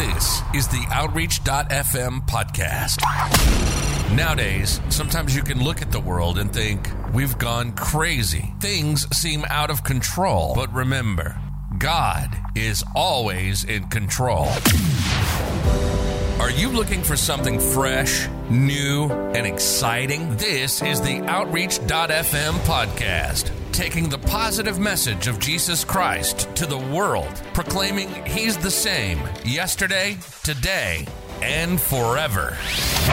This is the Outreach.fm podcast. Nowadays, sometimes you can look at the world and think, we've gone crazy. Things seem out of control. But remember, God is always in control. Are you looking for something fresh, new, and exciting? This is the Outreach.fm podcast, taking the positive message of Jesus Christ to the world, proclaiming He's the same yesterday, today, and forever.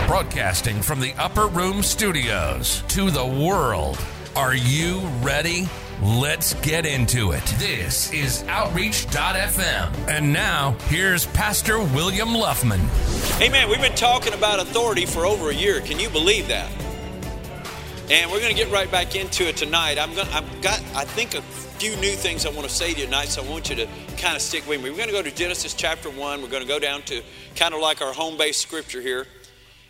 Broadcasting from the Upper Room Studios to the world. Are you ready? Let's get into it. This is Outreach.fm. And now, here's Pastor William Luffman. Amen. We've been talking about authority for over a year. Can you believe that? And we're going to get right back into it tonight. I'm going. I've got. I think a few new things I want to say to you tonight, so I want you to kind of stick with me. We're going to go to Genesis chapter one. We're going to go down to kind of like our home-based scripture here.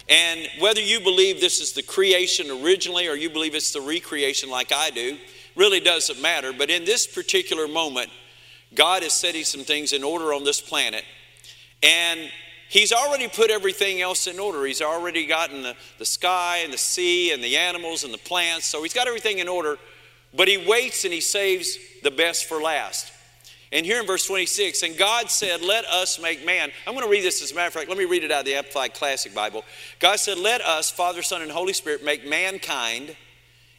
And whether you believe this is the creation originally or you believe it's the recreation like I do, really doesn't matter. But in this particular moment, God is setting some things in order on this planet. And He's already put everything else in order. He's already gotten the, the sky and the sea and the animals and the plants. So He's got everything in order. But He waits and He saves the best for last. And here in verse 26, and God said, Let us make man. I'm going to read this as a matter of fact. Let me read it out of the Amplified Classic Bible. God said, Let us, Father, Son, and Holy Spirit, make mankind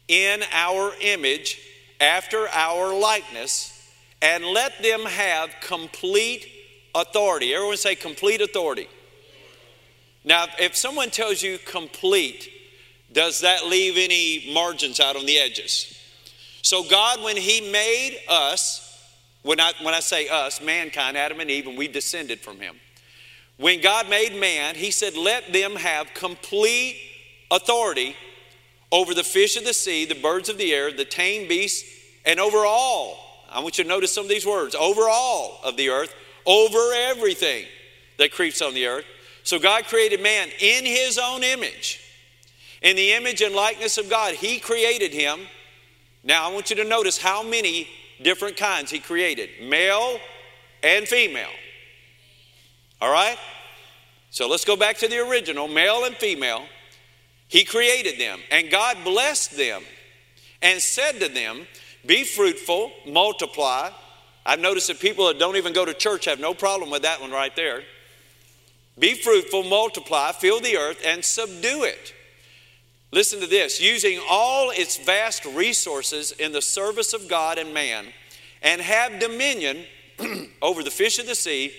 in our image, after our likeness, and let them have complete authority. Everyone say complete authority. Now, if someone tells you complete, does that leave any margins out on the edges? So, God, when He made us, when I, when I say us, mankind, Adam and Eve, and we descended from Him, when God made man, He said, let them have complete authority over the fish of the sea, the birds of the air, the tame beasts, and over all. I want you to notice some of these words over all of the earth, over everything that creeps on the earth. So God created man in his own image. In the image and likeness of God, he created him. Now I want you to notice how many different kinds he created male and female. All right? So let's go back to the original male and female. He created them, and God blessed them and said to them, Be fruitful, multiply. I've noticed that people that don't even go to church have no problem with that one right there. Be fruitful, multiply, fill the earth, and subdue it. Listen to this using all its vast resources in the service of God and man, and have dominion over the fish of the sea,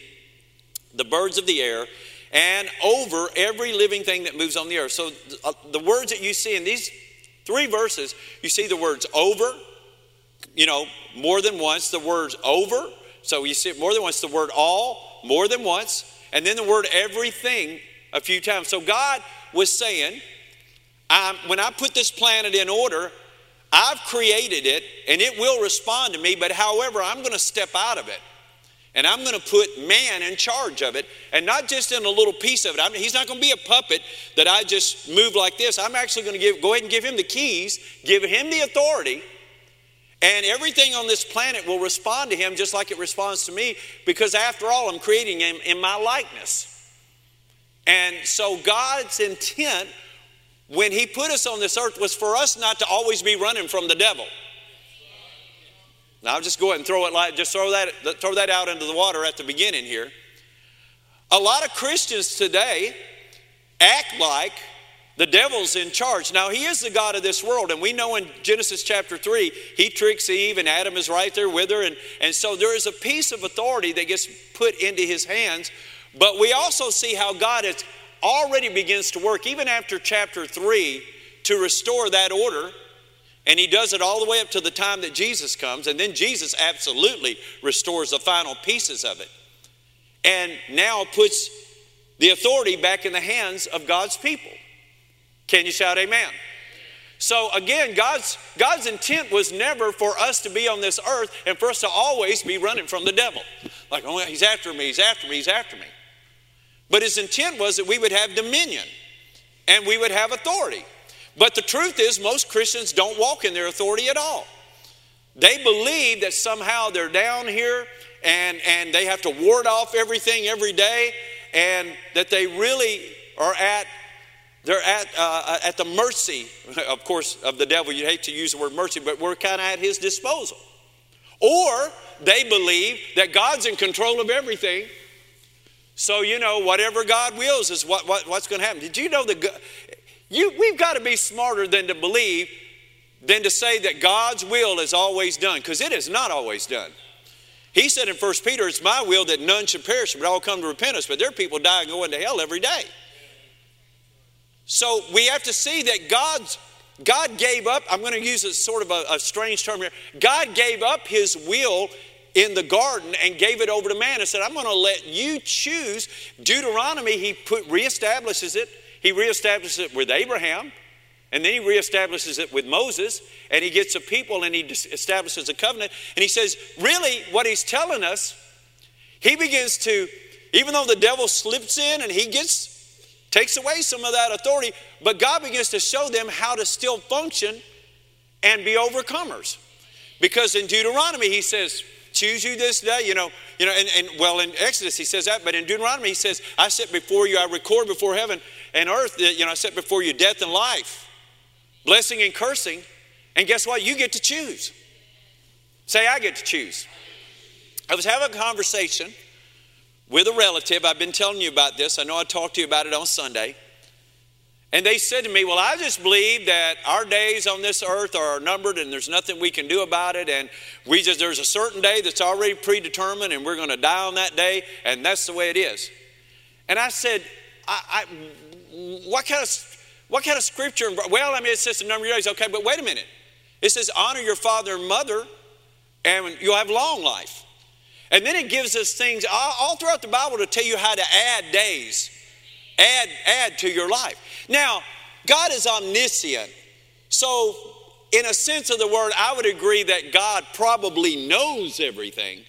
the birds of the air, and over every living thing that moves on the earth. So uh, the words that you see in these three verses, you see the words over, you know, more than once, the words over. So you see it more than once, the word all, more than once, and then the word everything a few times. So God was saying, when I put this planet in order, I've created it and it will respond to me, but however, I'm going to step out of it. And I'm going to put man in charge of it, and not just in a little piece of it. I mean, he's not going to be a puppet that I just move like this. I'm actually going to give, go ahead and give him the keys, give him the authority, and everything on this planet will respond to him just like it responds to me, because after all, I'm creating him in my likeness. And so God's intent when he put us on this earth was for us not to always be running from the devil. Now I'll just go ahead and throw it like just throw that throw that out into the water at the beginning here. A lot of Christians today act like the devil's in charge. Now he is the God of this world, and we know in Genesis chapter 3, he tricks Eve, and Adam is right there with her, and, and so there is a piece of authority that gets put into his hands. But we also see how God has already begins to work, even after chapter 3, to restore that order and he does it all the way up to the time that Jesus comes. And then Jesus absolutely restores the final pieces of it. And now puts the authority back in the hands of God's people. Can you shout amen? So again, God's, God's intent was never for us to be on this earth and for us to always be running from the devil. Like, oh, he's after me, he's after me, he's after me. But his intent was that we would have dominion and we would have authority. But the truth is, most Christians don't walk in their authority at all. They believe that somehow they're down here and, and they have to ward off everything every day. and that they really are at they're at, uh, at the mercy, of course, of the devil. You hate to use the word mercy, but we're kind of at his disposal. Or they believe that God's in control of everything. So, you know, whatever God wills is what, what what's going to happen. Did you know that you, we've got to be smarter than to believe, than to say that God's will is always done, because it is not always done. He said in 1 Peter, It's my will that none should perish, but all come to repentance. But there are people dying going to hell every day. So we have to see that God's, God gave up, I'm going to use a sort of a, a strange term here. God gave up his will in the garden and gave it over to man and said, I'm going to let you choose. Deuteronomy, he put reestablishes it. He reestablishes it with Abraham, and then he reestablishes it with Moses, and he gets a people and he establishes a covenant. And he says, really, what he's telling us, he begins to, even though the devil slips in and he gets takes away some of that authority, but God begins to show them how to still function and be overcomers. Because in Deuteronomy, he says, choose you this day, you know, you know, and, and well, in Exodus he says that, but in Deuteronomy he says, I set before you, I record before heaven and earth, uh, you know, I set before you death and life, blessing and cursing, and guess what? You get to choose. Say, I get to choose. I was having a conversation with a relative. I've been telling you about this. I know I talked to you about it on Sunday. And they said to me, Well, I just believe that our days on this earth are numbered and there's nothing we can do about it. And we just, there's a certain day that's already predetermined and we're going to die on that day. And that's the way it is. And I said, I, I, what, kind of, what kind of scripture? Well, I mean, it says the number of days. Okay, but wait a minute. It says, Honor your father and mother and you'll have long life. And then it gives us things all, all throughout the Bible to tell you how to add days, add, add to your life. Now, God is omniscient. So, in a sense of the word, I would agree that God probably knows everything,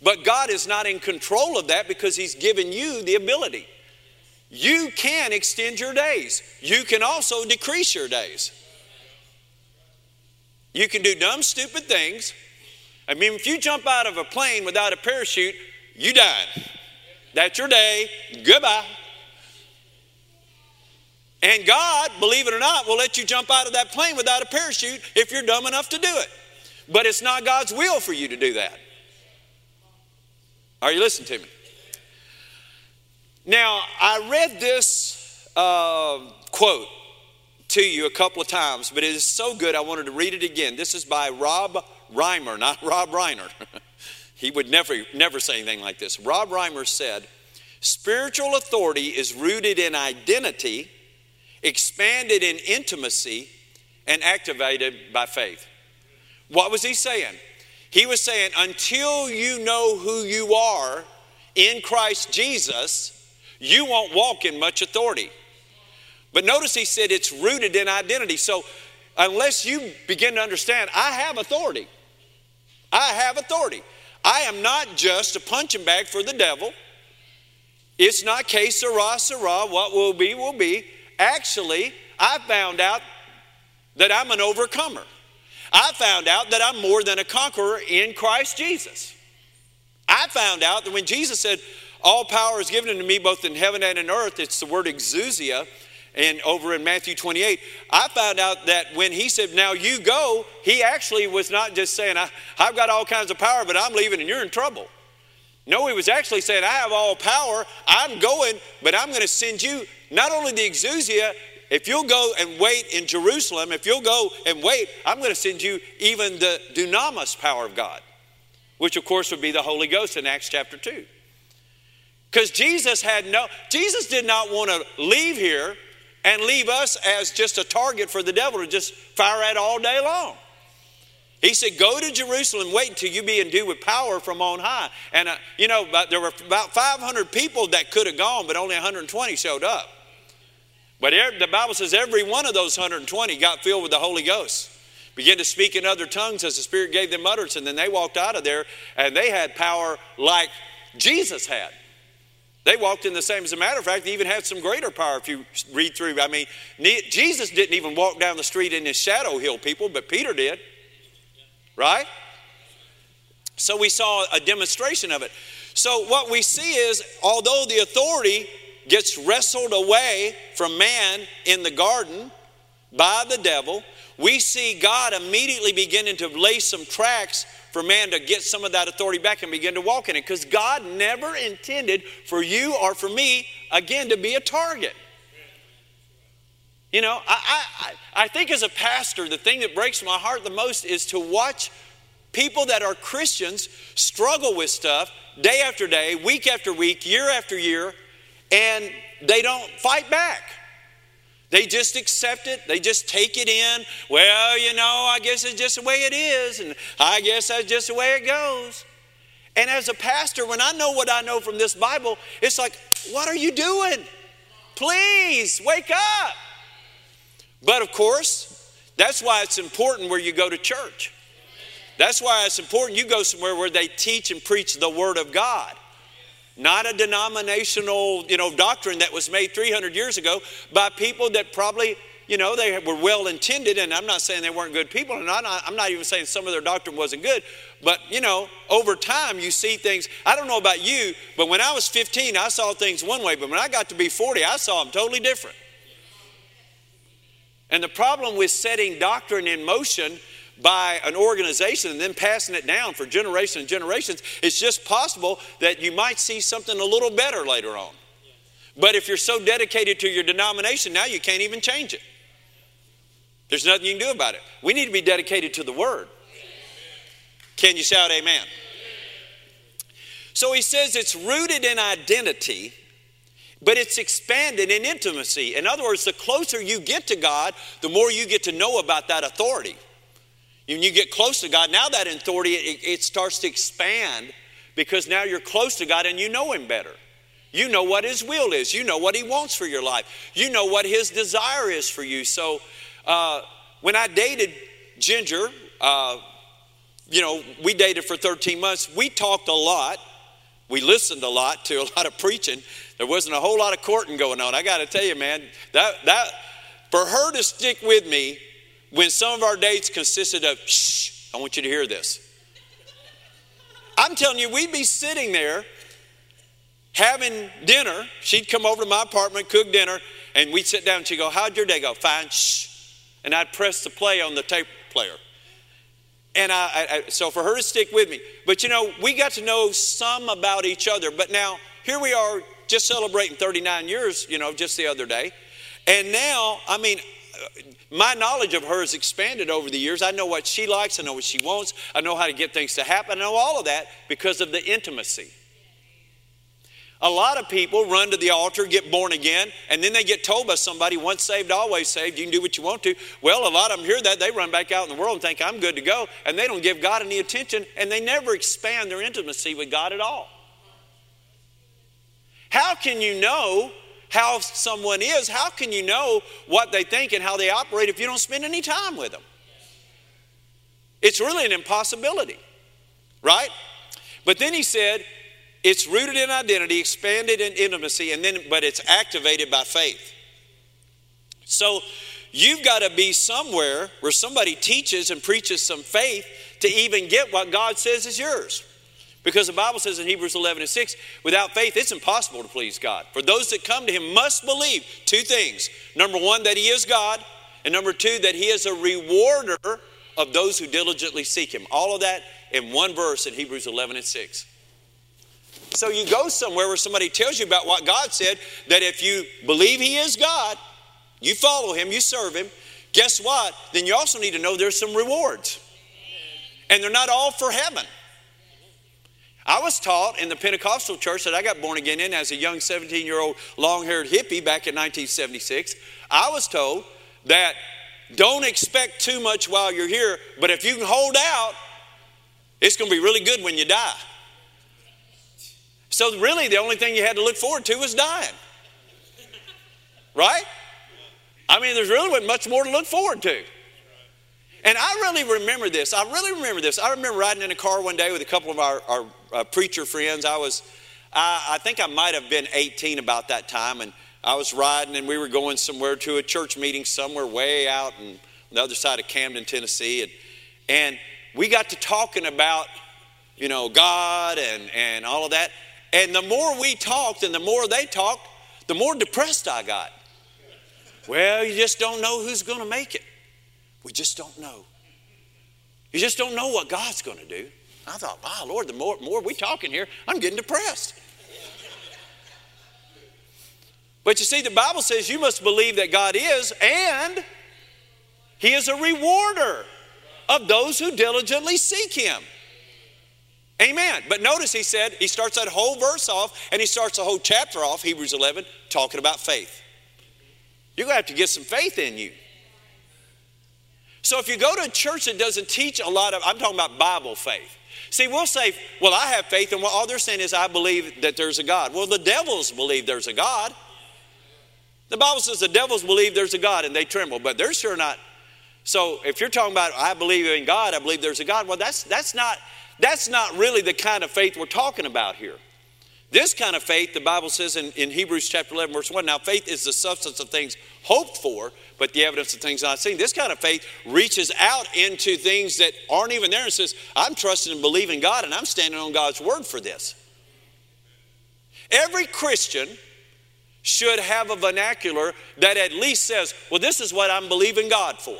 but God is not in control of that because He's given you the ability. You can extend your days, you can also decrease your days. You can do dumb, stupid things I mean, if you jump out of a plane without a parachute, you died. That's your day. Goodbye. And God, believe it or not, will let you jump out of that plane without a parachute if you're dumb enough to do it. But it's not God's will for you to do that. Are you listening to me? Now, I read this uh, quote to you a couple of times, but it is so good I wanted to read it again. This is by Rob Reimer, not Rob Reiner. he would never, never say anything like this. Rob Reimer said, Spiritual authority is rooted in identity, expanded in intimacy, and activated by faith. What was he saying? He was saying, until you know who you are in Christ Jesus, you won't walk in much authority. But notice he said it's rooted in identity. So unless you begin to understand, I have authority. I have authority. I am not just a punching bag for the devil. It's not que sera, sera, what will be, will be. Actually, I found out that I'm an overcomer. I found out that I'm more than a conqueror in Christ Jesus. I found out that when Jesus said, All power is given unto me both in heaven and in earth, it's the word exousia, and over in Matthew 28, I found out that when he said, Now you go, he actually was not just saying, I, have got all kinds of power, but I'm leaving and you're in trouble. No, he was actually saying, I have all power, I'm going, but I'm going to send you not only the exousia, if you'll go and wait in Jerusalem, if you'll go and wait, I'm going to send you even the dunamis power of God, which of course would be the Holy Ghost in Acts chapter 2. Because Jesus had no, Jesus did not want to leave here and leave us as just a target for the devil to just fire at all day long. He said, Go to Jerusalem, wait until you be endued with power from on high. And, uh, you know, there were about 500 people that could have gone, but only 120 showed up. But the Bible says every one of those 120 got filled with the Holy Ghost, began to speak in other tongues as the Spirit gave them utterance, and then they walked out of there and they had power like Jesus had. They walked in the same. As a matter of fact, they even had some greater power if you read through. I mean, Jesus didn't even walk down the street in his shadow heal people, but Peter did. Right? So we saw a demonstration of it. So, what we see is, although the authority gets wrestled away from man in the garden by the devil, we see God immediately beginning to lay some tracks for man to get some of that authority back and begin to walk in it. Because God never intended for you or for me, again, to be a target. You know, I, I, I think as a pastor, the thing that breaks my heart the most is to watch people that are Christians struggle with stuff day after day, week after week, year after year, and they don't fight back. They just accept it. They just take it in. Well, you know, I guess it's just the way it is, and I guess that's just the way it goes. And as a pastor, when I know what I know from this Bible, it's like, what are you doing? Please wake up. But of course, that's why it's important where you go to church. That's why it's important you go somewhere where they teach and preach the Word of God not a denominational, you know, doctrine that was made 300 years ago by people that probably, you know, they were well intended. And I'm not saying they weren't good people, and I'm not, I'm not even saying some of their doctrine wasn't good. But, you know, over time you see things. I don't know about you, but when I was 15, I saw things one way. But when I got to be 40, I saw them totally different. And the problem with setting doctrine in motion by an organization and then passing it down for generations and generations, it's just possible that you might see something a little better later on. But if you're so dedicated to your denomination, now you can't even change it. There's nothing you can do about it. We need to be dedicated to the Word. Can you shout amen? So he says it's rooted in identity, but it's expanded in intimacy. In other words, the closer you get to God, the more you get to know about that authority. When you get close to God, now that authority, it, it starts to expand because now you're close to God and you know Him better. You know what His will is. You know what He wants for your life. You know what His desire is for you. So uh, when I dated Ginger, uh, you know, we dated for 13 months. We talked a lot. We listened a lot to a lot of preaching. There wasn't a whole lot of courting going on. I got to tell you, man, that, that, for her to stick with me when some of our dates consisted of, shh, I want you to hear this. I'm telling you, we'd be sitting there having dinner. She'd come over to my apartment, cook dinner, and we'd sit down and she'd go, How'd your day go? Fine, shh. And I'd press the play on the tape player. And I, I, so for her to stick with me. But you know, we got to know some about each other. But now, here we are just celebrating 39 years, you know, just the other day. And now, I mean, my knowledge of her has expanded over the years. I know what she likes, I know what she wants, I know how to get things to happen. I know all of that because of the intimacy. A lot of people run to the altar, get born again, and then they get told by somebody, once saved, always saved, you can do what you want to. Well, a lot of them hear that, they run back out in the world and think, I'm good to go, and they don't give God any attention, and they never expand their intimacy with God at all. How can you know how someone is, how can you know what they think and how they operate if you don't spend any time with them? It's really an impossibility, right? But then he said, it's rooted in identity, expanded in intimacy, and then but it's activated by faith. So you've got to be somewhere where somebody teaches and preaches some faith to even get what God says is yours. Because the Bible says in Hebrews 11 and 6, without faith, it's impossible to please God. For those that come to Him must believe two things. Number one, that He is God, and number two, that He is a rewarder of those who diligently seek Him. All of that in one verse in Hebrews 11 and 6. So you go somewhere where somebody tells you about what God said, that if you believe He is God, you follow Him, you serve Him, guess what? Then you also need to know there's some rewards. And they're not all for heaven. I was taught in the Pentecostal church that I got born again in as a young 17 year old long haired hippie back in 1976. I was told that don't expect too much while you're here, but if you can hold out, it's going to be really good when you die. So, really, the only thing you had to look forward to was dying. Right? I mean, there's really wasn't much more to look forward to. And I really remember this. I really remember this. I remember riding in a car one day with a couple of our, our uh, preacher friends. I was, I, I think I might have been 18 about that time, and I was riding, and we were going somewhere to a church meeting somewhere way out on the other side of Camden, Tennessee, and and we got to talking about you know, God and, and all of that. And the more we talked and the more they talked, the more depressed I got. Well, you just don't know who's going to make it. We just don't know. You just don't know what God's going to do. I thought, wow, Lord, the more, more we talking here, I'm getting depressed. But you see, the Bible says you must believe that God is, and He is a rewarder of those who diligently seek Him. Amen. But notice he said, he starts that whole verse off and he starts the whole chapter off, Hebrews 11, talking about faith. You're going to have to get some faith in you. So if you go to a church that doesn't teach a lot of, I'm talking about Bible faith. See, we'll say, well, I have faith, and what all they're saying is, I believe that there's a God. Well, the devils believe there's a God. The Bible says the devils believe there's a God and they tremble, but they're sure not. So if you're talking about, I believe in God, I believe there's a God, well, that's, that's, not, that's not really the kind of faith we're talking about here. This kind of faith, the Bible says in, in Hebrews chapter 11, verse 1, now faith is the substance of things hoped for, but the evidence of things not seen. This kind of faith reaches out into things that aren't even there and says, I'm trusting and believing God, and I'm standing on God's word for this. Every Christian should have a vernacular that at least says, Well, this is what I'm believing God for.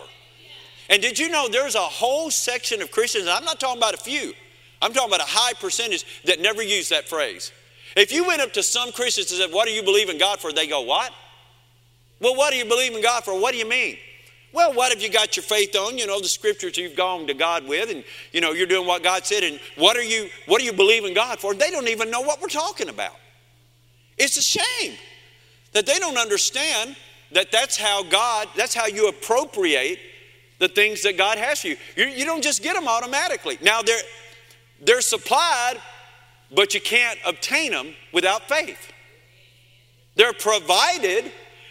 And did you know there's a whole section of Christians, I'm not talking about a few, I'm talking about a high percentage that never use that phrase. If you went up to some Christians and said, What do you believe in God for? They go, What? Well, what do you believe in God for? What do you mean? Well, what have you got your faith on? You know, the scriptures you've gone to God with, and you know, you're doing what God said, and what are you what do you believe in God for? They don't even know what we're talking about. It's a shame that they don't understand that that's how God, that's how you appropriate the things that God has for you. You, you don't just get them automatically. Now they're they're supplied, but you can't obtain them without faith. They're provided,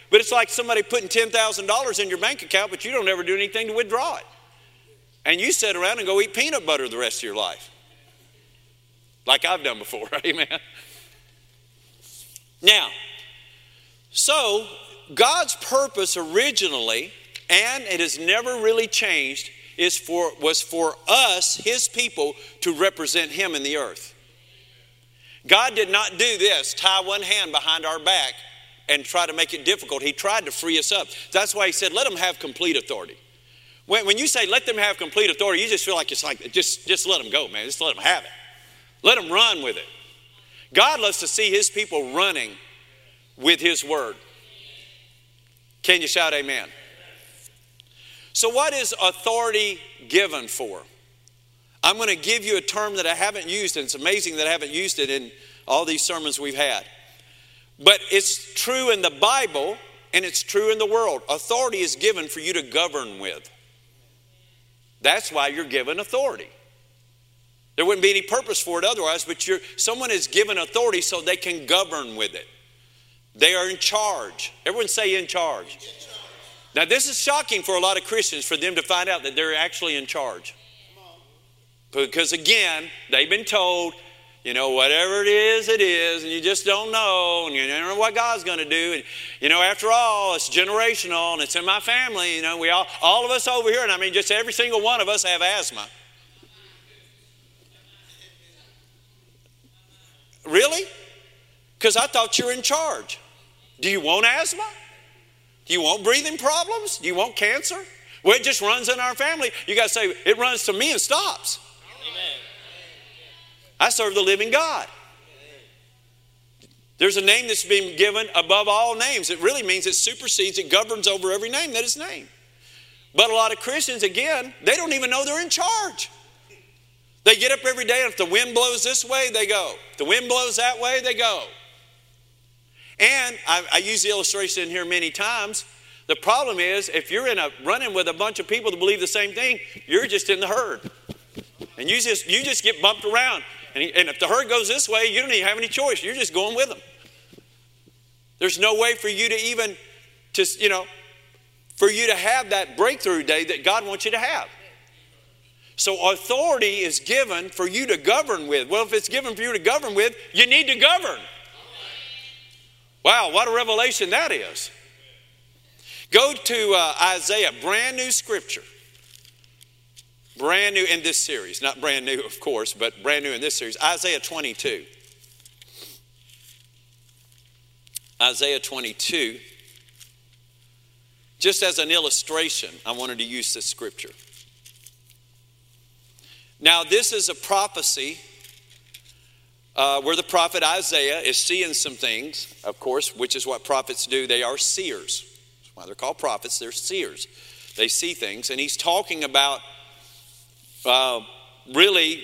but it's like somebody putting $10,000 in your bank account, but you don't ever do anything to withdraw it. And you sit around and go eat peanut butter the rest of your life. Like I've done before, amen. Now, so God's purpose originally, and it has never really changed, is for, was for us, his people, to represent him in the earth. God did not do this, tie one hand behind our back and try to make it difficult. He tried to free us up. That's why he said, let them have complete authority. When, when you say let them have complete authority, you just feel like it's like, just, just let them go, man. Just let them have it. Let them run with it. God loves to see his people running with his word. Can you shout amen? So, what is authority given for? I'm going to give you a term that I haven't used, and it's amazing that I haven't used it in all these sermons we've had. But it's true in the Bible and it's true in the world. Authority is given for you to govern with. That's why you're given authority. There wouldn't be any purpose for it otherwise, but you're, someone is given authority so they can govern with it. They are in charge. Everyone say in charge. Now, this is shocking for a lot of Christians for them to find out that they're actually in charge. Because again, they've been told, you know, whatever it is, it is, and you just don't know, and you don't know what God's going to do. And, you know, after all, it's generational, and it's in my family. You know, we all, all of us over here, and I mean, just every single one of us have asthma. Really? Because I thought you were in charge. Do you want asthma? Do you want breathing problems? Do you want cancer? Well, it just runs in our family. You got to say, it runs to me and stops. I serve the living God. There's a name that's been given above all names. It really means it supersedes, it governs over every name that is named. But a lot of Christians, again, they don't even know they're in charge. They get up every day, and if the wind blows this way, they go. If the wind blows that way, they go. And I, I use the illustration in here many times. The problem is, if you're in a running with a bunch of people that believe the same thing, you're just in the herd. And you just, you just get bumped around. And, and if the herd goes this way, you don't even have any choice. You're just going with them. There's no way for you to even, to, you know, for you to have that breakthrough day that God wants you to have. So authority is given for you to govern with. Well, if it's given for you to govern with, you need to govern. Wow, what a revelation that is. Go to uh, Isaiah, brand new scripture. Brand new in this series, not brand new, of course, but brand new in this series, Isaiah 22. Isaiah 22. Just as an illustration, I wanted to use this scripture. Now, this is a prophecy uh, where the prophet Isaiah is seeing some things, of course, which is what prophets do. They are seers. That's why they're called prophets, they're seers. They see things. And he's talking about uh, really,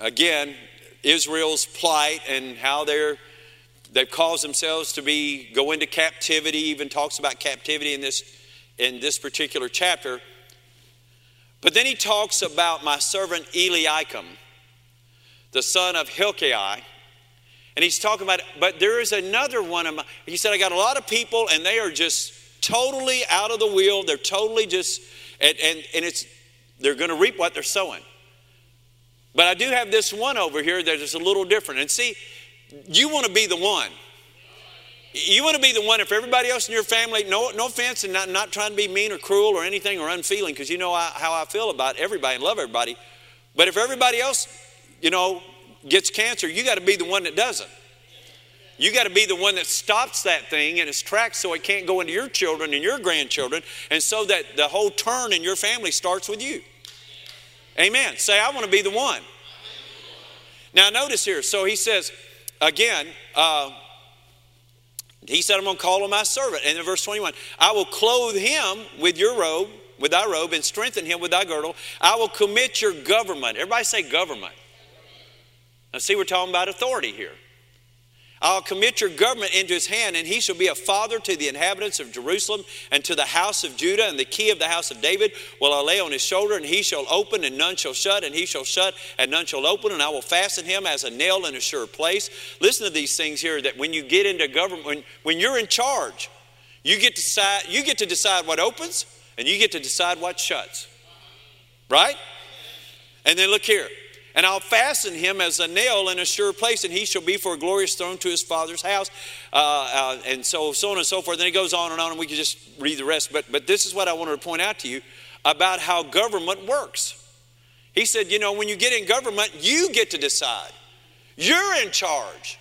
again, Israel's plight and how they're they've caused themselves to be go into captivity even talks about captivity in this in this particular chapter. But then he talks about my servant eliakim the son of hilkiah and he's talking about but there is another one of my he said i got a lot of people and they are just totally out of the wheel they're totally just and and, and it's they're going to reap what they're sowing but i do have this one over here that is a little different and see you want to be the one. You want to be the one if everybody else in your family, no, no offense, and not, not trying to be mean or cruel or anything or unfeeling, because you know how I feel about everybody and love everybody. But if everybody else, you know, gets cancer, you got to be the one that doesn't. You got to be the one that stops that thing in its tracks so it can't go into your children and your grandchildren, and so that the whole turn in your family starts with you. Amen. Say, I want to be the one. Now, notice here. So he says, again, uh, he said, I'm going to call on my servant. And in verse 21, I will clothe him with your robe, with thy robe, and strengthen him with thy girdle. I will commit your government. Everybody say government. Now, see, we're talking about authority here. I'll commit your government into his hand, and he shall be a father to the inhabitants of Jerusalem and to the house of Judah, and the key of the house of David will I lay on his shoulder, and he shall open, and none shall shut, and he shall shut, and none shall open, and I will fasten him as a nail in a sure place. Listen to these things here that when you get into government, when, when you're in charge, you get to decide, you get to decide what opens, and you get to decide what shuts. Right? And then look here and I'll fasten him as a nail in a sure place, and he shall be for a glorious throne to his father's house. Uh, uh, and so, so on and so forth. And he goes on and on, and we can just read the rest. But, but this is what I wanted to point out to you about how government works. He said, you know, when you get in government, you get to decide. You're in charge.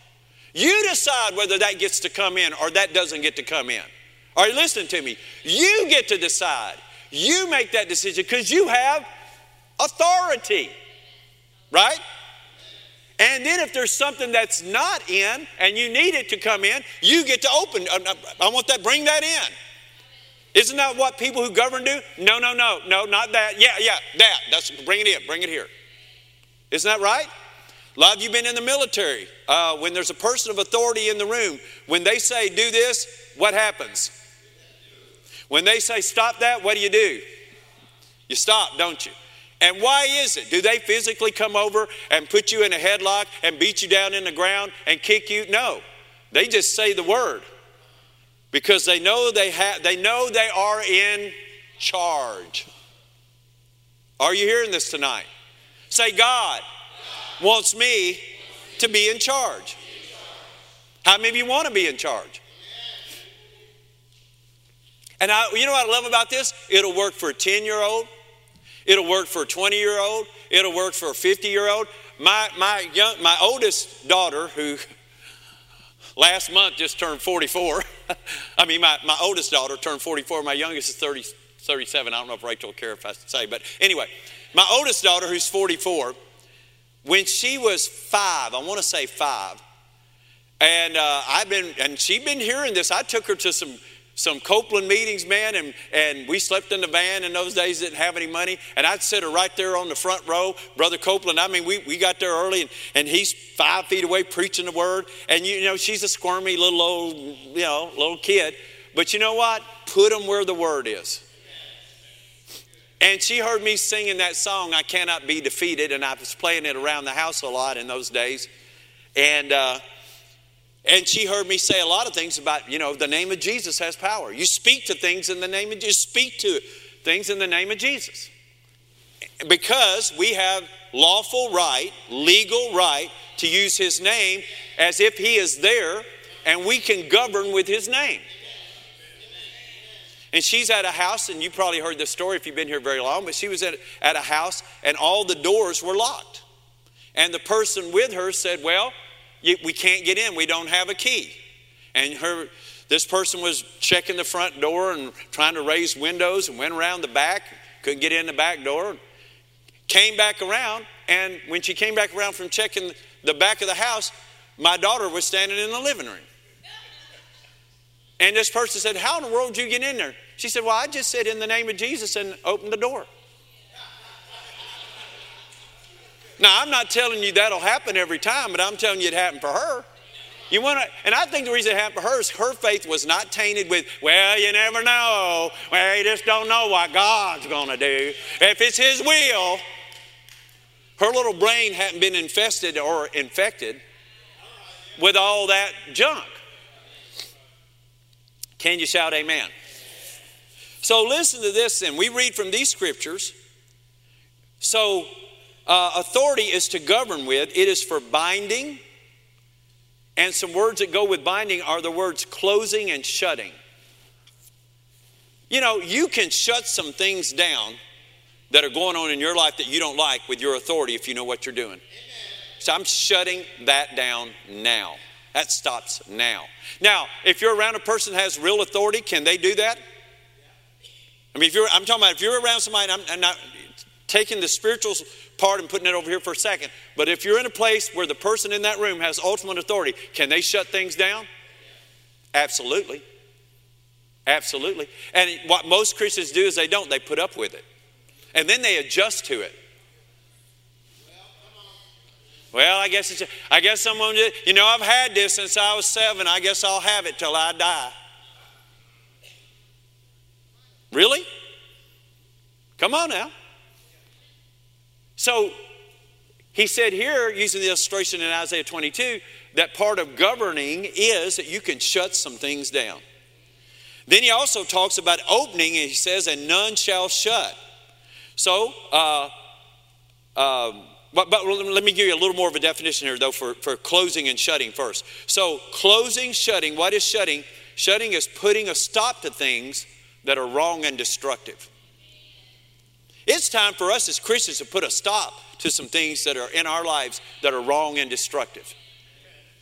You decide whether that gets to come in or that doesn't get to come in. Are you listening to me? You get to decide. You make that decision because you have authority. Right? And then if there's something that's not in and you need it to come in, you get to open. Uh, uh, I want that, bring that in. Isn't that what people who govern do? No, no, no, no, not that. Yeah, yeah, that. That's bring it in, bring it here. Isn't that right? A lot of you been in the military. Uh, when there's a person of authority in the room, when they say do this, what happens? When they say stop that, what do you do? You stop, don't you? And why is it? Do they physically come over and put you in a headlock and beat you down in the ground and kick you? No. They just say the word. Because they know they have they know they are in charge. Are you hearing this tonight? Say God wants me to be in charge. How many of you want to be in charge? And I, you know what I love about this? It'll work for a 10 year old, It'll work for a 20 year old. It'll work for a 50 year old. My, my, young, my oldest daughter, who last month just turned 44, I mean, my, my oldest daughter turned 44. My youngest is 30, 37. I don't know if Rachel will care if I say, but anyway, my oldest daughter, who's 44, when she was five, I want to say five, and uh, I've been, and she'd been hearing this. I took her to some some Copeland meetings, man, and, and we slept in the van in those days, didn't have any money. And I'd sit her right there on the front row. Brother Copeland, I mean, we, we got there early, and, and he's five feet away preaching the word. And, you, you know, she's a squirmy little old, you know, little kid. But you know what? Put them where the word is. And she heard me singing that song, I Cannot Be Defeated, and I was playing it around the house a lot in those days. And, uh, and she heard me say a lot of things about, you know, the name of Jesus has power. You speak to things in the name of Jesus, speak to things in the name of Jesus. Because we have lawful right, legal right to use his name as if he is there and we can govern with his name. And she's at a house, and you probably heard this story if you've been here very long, but she was at, at a house, and all the doors were locked. And the person with her said, Well, we can't get in, we don't have a key. And her, this person was checking the front door and trying to raise windows and went around the back, couldn't get in the back door, came back around, and when she came back around from checking the back of the house, my daughter was standing in the living room. And this person said, How in the world did you get in there? She said, Well, I just said in the name of Jesus and opened the door. Now, I'm not telling you that'll happen every time, but I'm telling you it happened for her. You want to, and I think the reason it happened for her is her faith was not tainted with, well, you never know. Well, you just don't know what God's going to do. If it's His will, her little brain hadn't been infested or infected with all that junk. Can you shout amen? So listen to this then. We read from these scriptures. So uh, authority is to govern with, it is for binding. And some words that go with binding are the words closing and shutting. You know, you can shut some things down that are going on in your life that you don't like with your authority if you know what you're doing. So I'm shutting that down now. That stops now. Now, if you're around a person that has real authority, can they do that? I mean, if you're, I'm talking about if you're around somebody, I'm, I'm not taking the spiritual part and putting it over here for a second, but if you're in a place where the person in that room has ultimate authority, can they shut things down? Absolutely. Absolutely. And what most Christians do is they don't, they put up with it. And then they adjust to it. Well, I guess it's, I guess someone, you know, I've had this since I was seven. I guess I'll have it till I die. Really? Come on now. So he said here, using the illustration in Isaiah 22, that part of governing is that you can shut some things down. Then he also talks about opening, and he says, and none shall shut. So, uh, um, but, but let me give you a little more of a definition here, though, for, for closing and shutting first. So, closing, shutting, what is shutting? Shutting is putting a stop to things that are wrong and destructive. It's time for us as Christians to put a stop to some things that are in our lives that are wrong and destructive.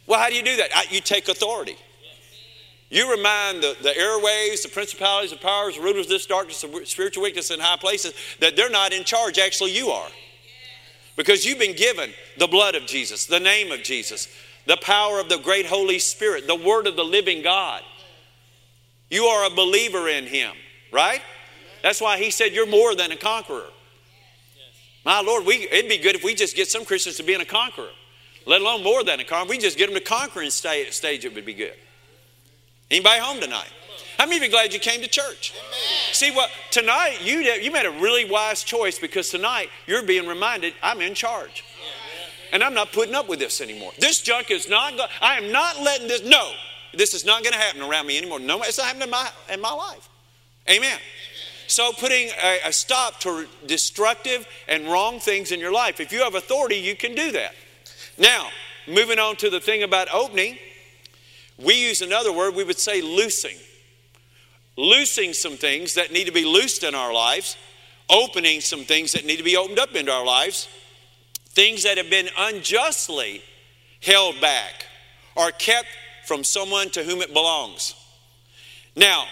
Well, how do you do that? You take authority. You remind the, the airways, the principalities, the powers, the rulers of this darkness, the spiritual weakness in high places, that they're not in charge. Actually, you are. Because you've been given the blood of Jesus, the name of Jesus, the power of the great Holy Spirit, the word of the living God. You are a believer in Him, right? That's why He said you're more than a conqueror. My Lord, we, it'd be good if we just get some Christians to being a conqueror, let alone more than a conqueror. We just get them to conquering stage, stage it would be good. Anybody home tonight? I'm even glad you came to church. Amen. See what tonight you you made a really wise choice because tonight you're being reminded I'm in charge. And I'm not putting up with this anymore. This junk is not going I am not letting this no. This is not going to happen around me anymore. No, it's not happening in my in my life. Amen. So, putting a, a, stop to destructive and wrong things in your life. If you have authority, you can do that. Now, moving on to the thing about opening, we use another word, we would say loosing loosing some things that need to be loosed in our lives, opening some things that need to be opened up into our lives, things that have been unjustly held back or kept from someone to whom it belongs. Now,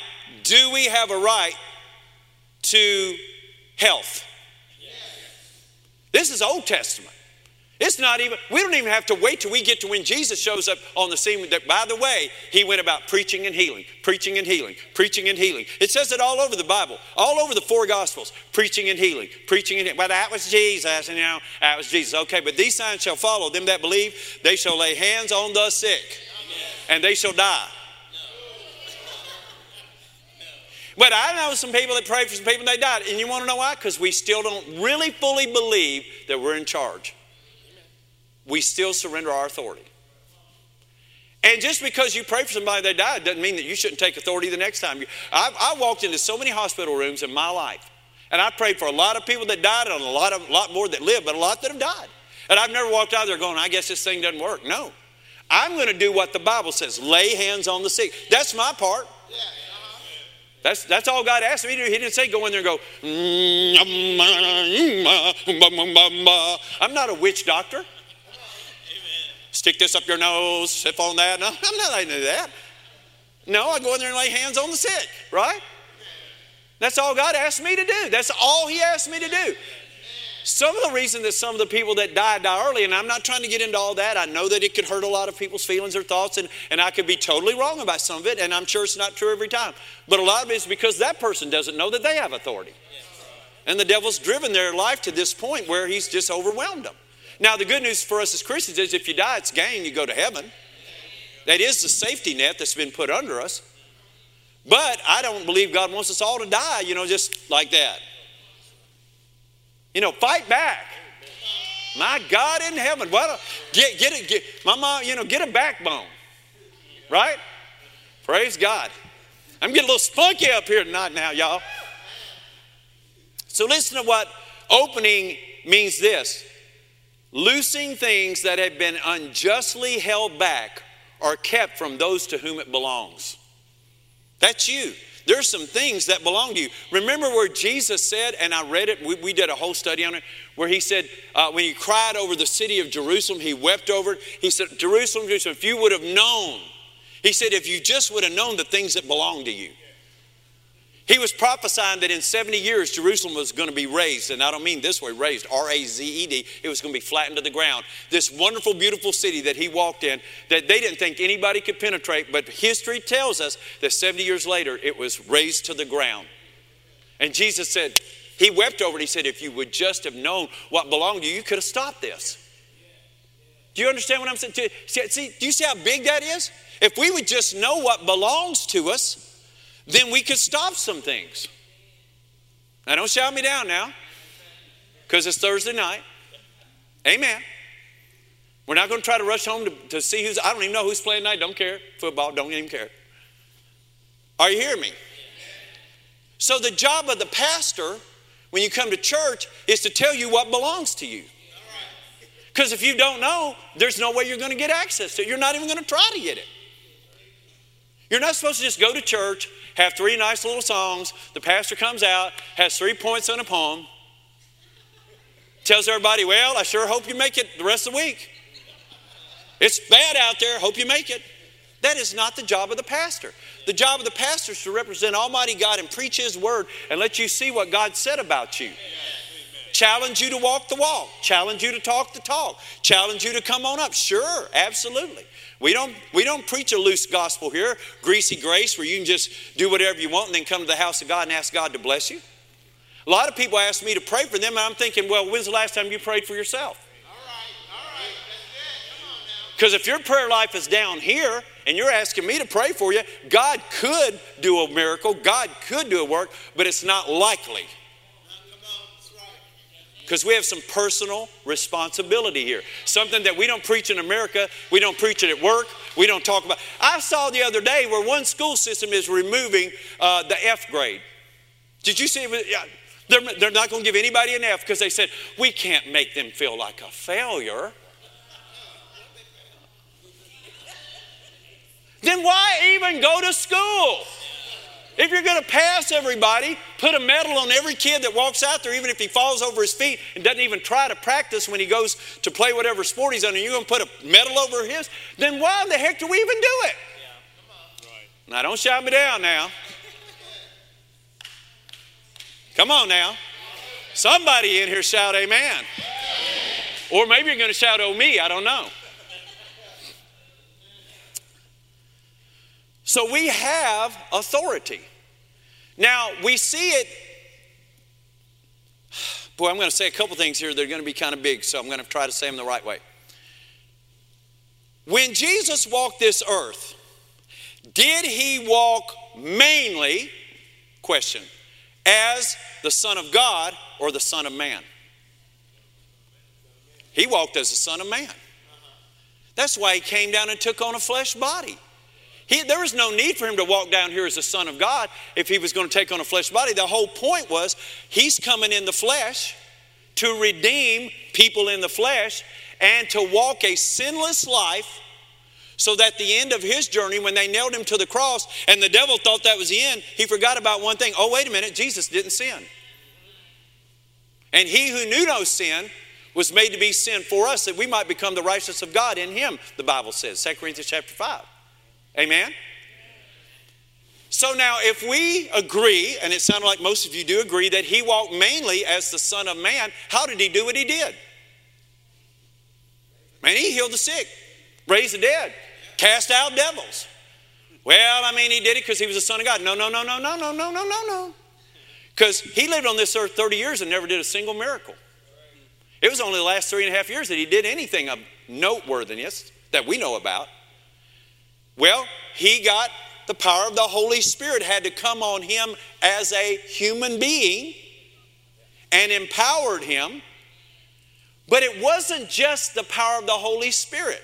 do we have a right to health? This is Old Testament. It's not even, we don't even have to wait till we get to when Jesus shows up on the scene. That, by the way, he went about preaching and healing, preaching and healing, preaching and healing. It says it all over the Bible, all over the four Gospels, preaching and healing, preaching and healing. Well, that was Jesus, and you know, that was Jesus. Okay, but these signs shall follow them that believe. They shall lay hands on the sick, and they shall die. But I know some people that prayed for some people and they died. And you want to know why? Because we still don't really fully believe that we're in charge we still surrender our authority. And just because you pray for somebody that died doesn't mean that you shouldn't take authority the next time. I, I walked into so many hospital rooms in my life, and I prayed for a lot of people that died and a lot, of, lot more that lived, but a lot that have died. And I've never walked out there going, I guess this thing doesn't work. No. I'm going to do what the Bible says lay hands on the sick. That's my part. That's, that's all God asked me to do. He didn't say go in there and go, I'm not a witch doctor. Stick this up your nose, sip on that. No, I'm not into that. No, I go in there and lay hands on the sick, right? That's all God asked me to do. That's all He asked me to do. Some of the reason that some of the people that die die early, and I'm not trying to get into all that. I know that it could hurt a lot of people's feelings or thoughts, and, and I could be totally wrong about some of it, and I'm sure it's not true every time. But a lot of it is because that person doesn't know that they have authority. And the devil's driven their life to this point where he's just overwhelmed them. Now, the good news for us as Christians is if you die, it's gain, you go to heaven. That is the safety net that's been put under us. But I don't believe God wants us all to die, you know, just like that. You know, fight back. My God in heaven. Well, get get it. Get, my mom, you know, get a backbone. Right? Praise God. I'm getting a little spunky up here tonight now, y'all. So listen to what opening means this. Loosing things that have been unjustly held back or kept from those to whom it belongs. That's you. There's some things that belong to you. Remember where Jesus said, and I read it, we, we did a whole study on it, where he said, uh, when he cried over the city of Jerusalem, he wept over it. He said, Jerusalem, Jerusalem, if you would have known, he said, if you just would have known the things that belong to you. He was prophesying that in 70 years Jerusalem was going to be raised, and I don't mean this way raised, R A Z E D. It was going to be flattened to the ground. This wonderful, beautiful city that he walked in that they didn't think anybody could penetrate, but history tells us that 70 years later it was razed to the ground. And Jesus said, He wept over it. He said, If you would just have known what belonged to you, you could have stopped this. Do you understand what I'm saying? See, do you see how big that is? If we would just know what belongs to us, then we could stop some things. Now, don't shout me down now, because it's Thursday night. Amen. We're not going to try to rush home to, to see who's, I don't even know who's playing tonight. Don't care. Football, don't even care. Are you hearing me? So, the job of the pastor when you come to church is to tell you what belongs to you. Because if you don't know, there's no way you're going to get access to it. You're not even going to try to get it. You're not supposed to just go to church, have three nice little songs. The pastor comes out, has three points on a poem, tells everybody, Well, I sure hope you make it the rest of the week. It's bad out there, hope you make it. That is not the job of the pastor. The job of the pastor is to represent Almighty God and preach His word and let you see what God said about you. Challenge you to walk the walk, challenge you to talk the talk, challenge you to come on up. Sure, absolutely. We don't, we don't preach a loose gospel here, greasy grace, where you can just do whatever you want and then come to the house of God and ask God to bless you. A lot of people ask me to pray for them, and I'm thinking, well, when's the last time you prayed for yourself? Because if your prayer life is down here and you're asking me to pray for you, God could do a miracle, God could do a work, but it's not likely because we have some personal responsibility here. Something that we don't preach in America, we don't preach it at work, we don't talk about. I saw the other day where one school system is removing uh, the F grade. Did you see? They're, they're not going to give anybody an F because they said, we can't make them feel like a failure. then why even go to school? If you're going to pass everybody, put a medal on every kid that walks out there, even if he falls over his feet and doesn't even try to practice when he goes to play whatever sport he's under. you're going to put a medal over his, then why in the heck do we even do it? Yeah, right. Now, don't shout me down now. Come on now. Somebody in here shout amen. Or maybe you're going to shout, oh, me. I don't know. So we have authority. Now, we see it. Boy, I'm going to say a couple things here that are going to be kind of big, so I'm going to try to say them the right way. When Jesus walked this earth, did he walk mainly, question, as the Son of God or the Son of Man? He walked as the Son of Man. That's why he came down and took on a flesh body. He, there was no need for him to walk down here as the Son of God if he was going to take on a flesh body. The whole point was he's coming in the flesh to redeem people in the flesh and to walk a sinless life So that the end of his journey, when they nailed him to the cross and the devil thought that was the end, he forgot about one thing. Oh, wait a minute, Jesus didn't sin. And he who knew no sin was made to be sin for us that we might become the righteousness of God in him, the Bible says, 2 Corinthians chapter 5. Amen? So now, if we agree, and it sounded like most of you do agree, that he walked mainly as the Son of Man, how did he do what he did? Man, he healed the sick, raised the dead, cast out devils. Well, I mean, he did it because he was the Son of God. No, no, no, no, no, no, no, no, no, no. Because he lived on this earth 30 years and never did a single miracle. It was only the last three and a half years that he did anything of noteworthiness that we know about. Well, he got the power of the Holy Spirit had to come on him as a human being and empowered him. But it wasn't just the power of the Holy Spirit.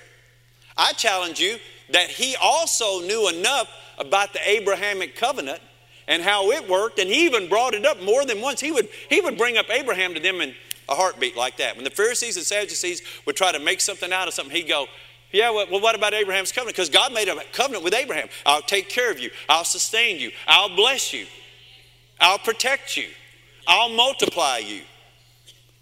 I challenge you that he also knew enough about the Abrahamic covenant and how it worked, and he even brought it up more than once. He would, he would bring up Abraham to them in a heartbeat like that. When the Pharisees and Sadducees would try to make something out of something, he'd go, yeah, well, what about Abraham's covenant? Because God made a covenant with Abraham. I'll take care of you. I'll sustain you. I'll bless you. I'll protect you. I'll multiply you.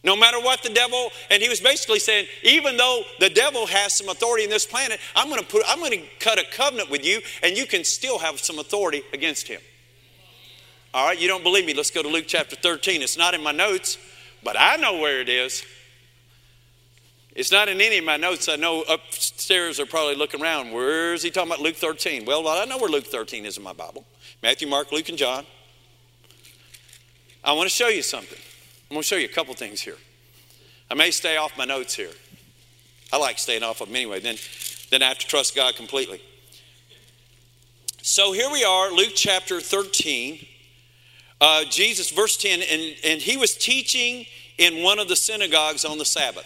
No matter what the devil, and he was basically saying, even though the devil has some authority in this planet, I'm going to put, I'm going to cut a covenant with you, and you can still have some authority against him. All right, you don't believe me? Let's go to Luke chapter 13. It's not in my notes, but I know where it is. It's not in any of my notes. I know upstairs are probably looking around. Where is he talking about Luke 13? Well, I know where Luke 13 is in my Bible Matthew, Mark, Luke, and John. I want to show you something. I'm going to show you a couple things here. I may stay off my notes here. I like staying off of them anyway. Then, then I have to trust God completely. So here we are, Luke chapter 13. Uh, Jesus, verse 10, and, and he was teaching in one of the synagogues on the Sabbath.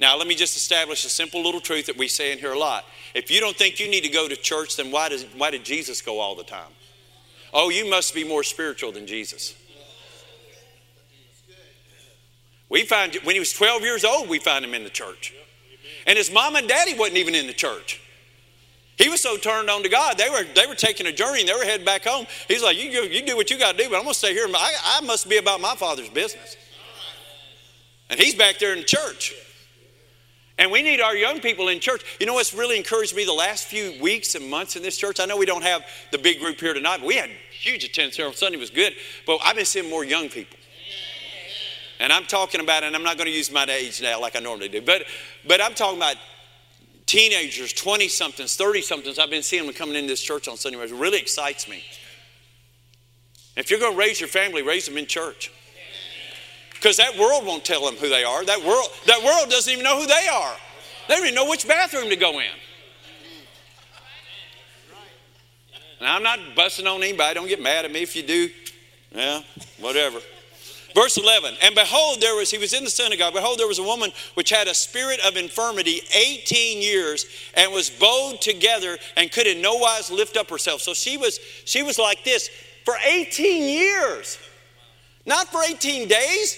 Now, let me just establish a simple little truth that we say in here a lot. If you don't think you need to go to church, then why, does, why did Jesus go all the time? Oh, you must be more spiritual than Jesus. We find when he was 12 years old, we find him in the church. And his mom and daddy wasn't even in the church. He was so turned on to God, they were, they were taking a journey and they were heading back home. He's like, you, you do what you got to do, but I'm going to stay here. I, I must be about my father's business. And he's back there in the church. And we need our young people in church. You know what's really encouraged me the last few weeks and months in this church? I know we don't have the big group here tonight, but we had huge attendance here on Sunday. was good. But I've been seeing more young people. And I'm talking about, and I'm not going to use my age now like I normally do, but, but I'm talking about teenagers, 20 somethings, 30 somethings. I've been seeing them coming into this church on Sunday. It really excites me. If you're going to raise your family, raise them in church. Because that world won't tell them who they are. That world, that world doesn't even know who they are. They don't even know which bathroom to go in. And I'm not busting on anybody. Don't get mad at me if you do. Yeah, whatever. Verse 11, and behold, there was, he was in the synagogue, behold, there was a woman which had a spirit of infirmity 18 years and was bowed together and could in no wise lift up herself. So she was, she was like this for 18 years. Not for 18 days.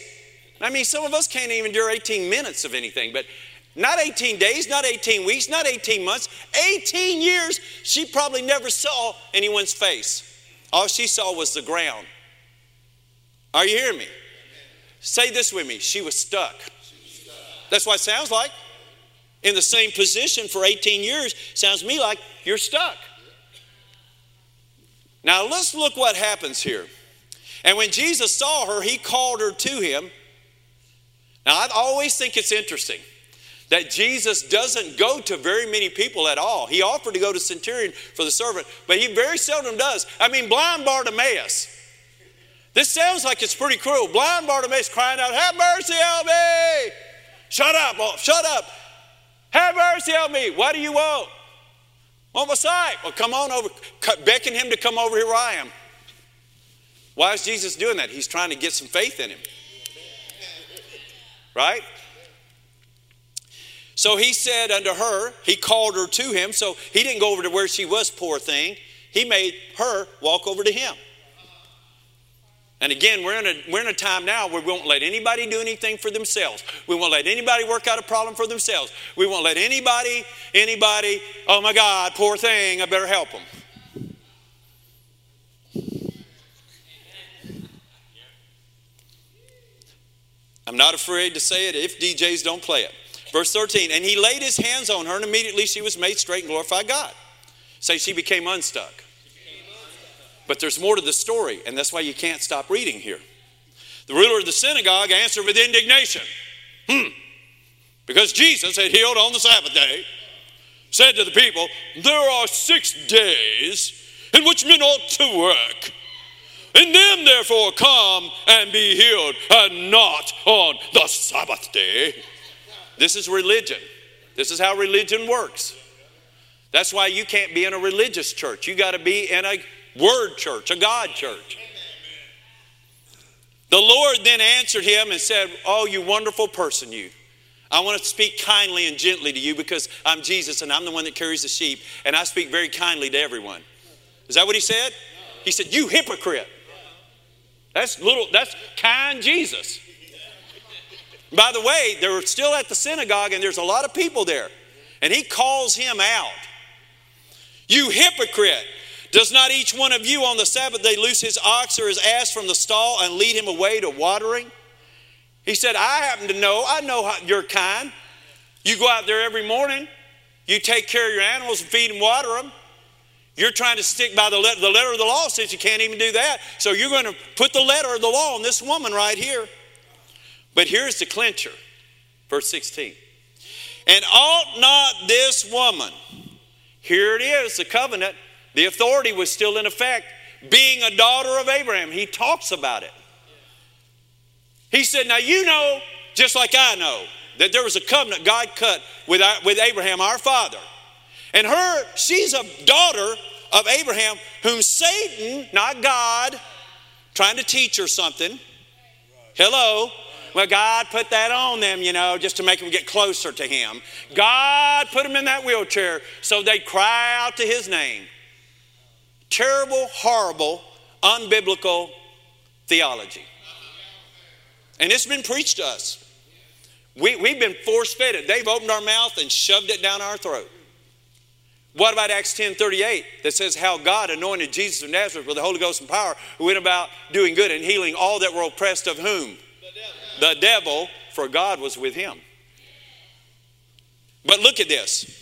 I mean, some of us can't even endure 18 minutes of anything, but not 18 days, not 18 weeks, not 18 months, 18 years. She probably never saw anyone's face. All she saw was the ground. Are you hearing me? Say this with me. She was stuck. That's what it sounds like. In the same position for 18 years sounds to me like you're stuck. Now let's look what happens here. And when Jesus saw her, he called her to him. Now, I always think it's interesting that Jesus doesn't go to very many people at all. He offered to go to centurion for the servant, but he very seldom does. I mean, blind Bartimaeus. This sounds like it's pretty cruel. Blind Bartimaeus crying out, Have mercy on me! Shut up, shut up. Have mercy on me. What do you want? Want my sight? Well, come on over. Beckon him to come over here where I am. Why is Jesus doing that? He's trying to get some faith in him. Right? So he said unto her, he called her to him. So he didn't go over to where she was, poor thing. He made her walk over to him. And again, we're in, a, we're in a time now where we won't let anybody do anything for themselves. We won't let anybody work out a problem for themselves. We won't let anybody, anybody, oh my God, poor thing, I better help them. I'm not afraid to say it if DJs don't play it. Verse 13, and he laid his hands on her, and immediately she was made straight and glorified God. Say she became unstuck. But there's more to the story, and that's why you can't stop reading here. The ruler of the synagogue answered with indignation. Hmm. Because Jesus had healed on the Sabbath day, said to the people, There are six days in which men ought to work. In them, therefore, come and be healed, and not on the Sabbath day. This is religion. This is how religion works. That's why you can't be in a religious church. You got to be in a word church, a God church. The Lord then answered him and said, Oh, you wonderful person, you. I want to speak kindly and gently to you because I'm Jesus and I'm the one that carries the sheep, and I speak very kindly to everyone. Is that what he said? He said, You hypocrite. That's little, that's kind Jesus. By the way, they're still at the synagogue and there's a lot of people there. And he calls him out. You hypocrite! Does not each one of you on the Sabbath day loose his ox or his ass from the stall and lead him away to watering? He said, I happen to know, I know your kind. You go out there every morning, you take care of your animals and feed and water them. You're trying to stick by the letter, the letter of the law since you can't even do that. So you're going to put the letter of the law on this woman right here. But here's the clincher, verse 16. And ought not this woman, here it is, the covenant, the authority was still in effect, being a daughter of Abraham. He talks about it. He said, Now you know, just like I know, that there was a covenant God cut with, with Abraham, our father. And her, she's a daughter of Abraham, whom Satan, not God, trying to teach her something. Hello. Well, God put that on them, you know, just to make them get closer to Him. God put them in that wheelchair so they'd cry out to His name. Terrible, horrible, unbiblical theology. And it's been preached to us. We, we've been force fed it. They've opened our mouth and shoved it down our throat. What about Acts 10 38 that says how God anointed Jesus of Nazareth with the Holy Ghost and power, who went about doing good and healing all that were oppressed of whom? The devil, the devil for God was with him. But look at this.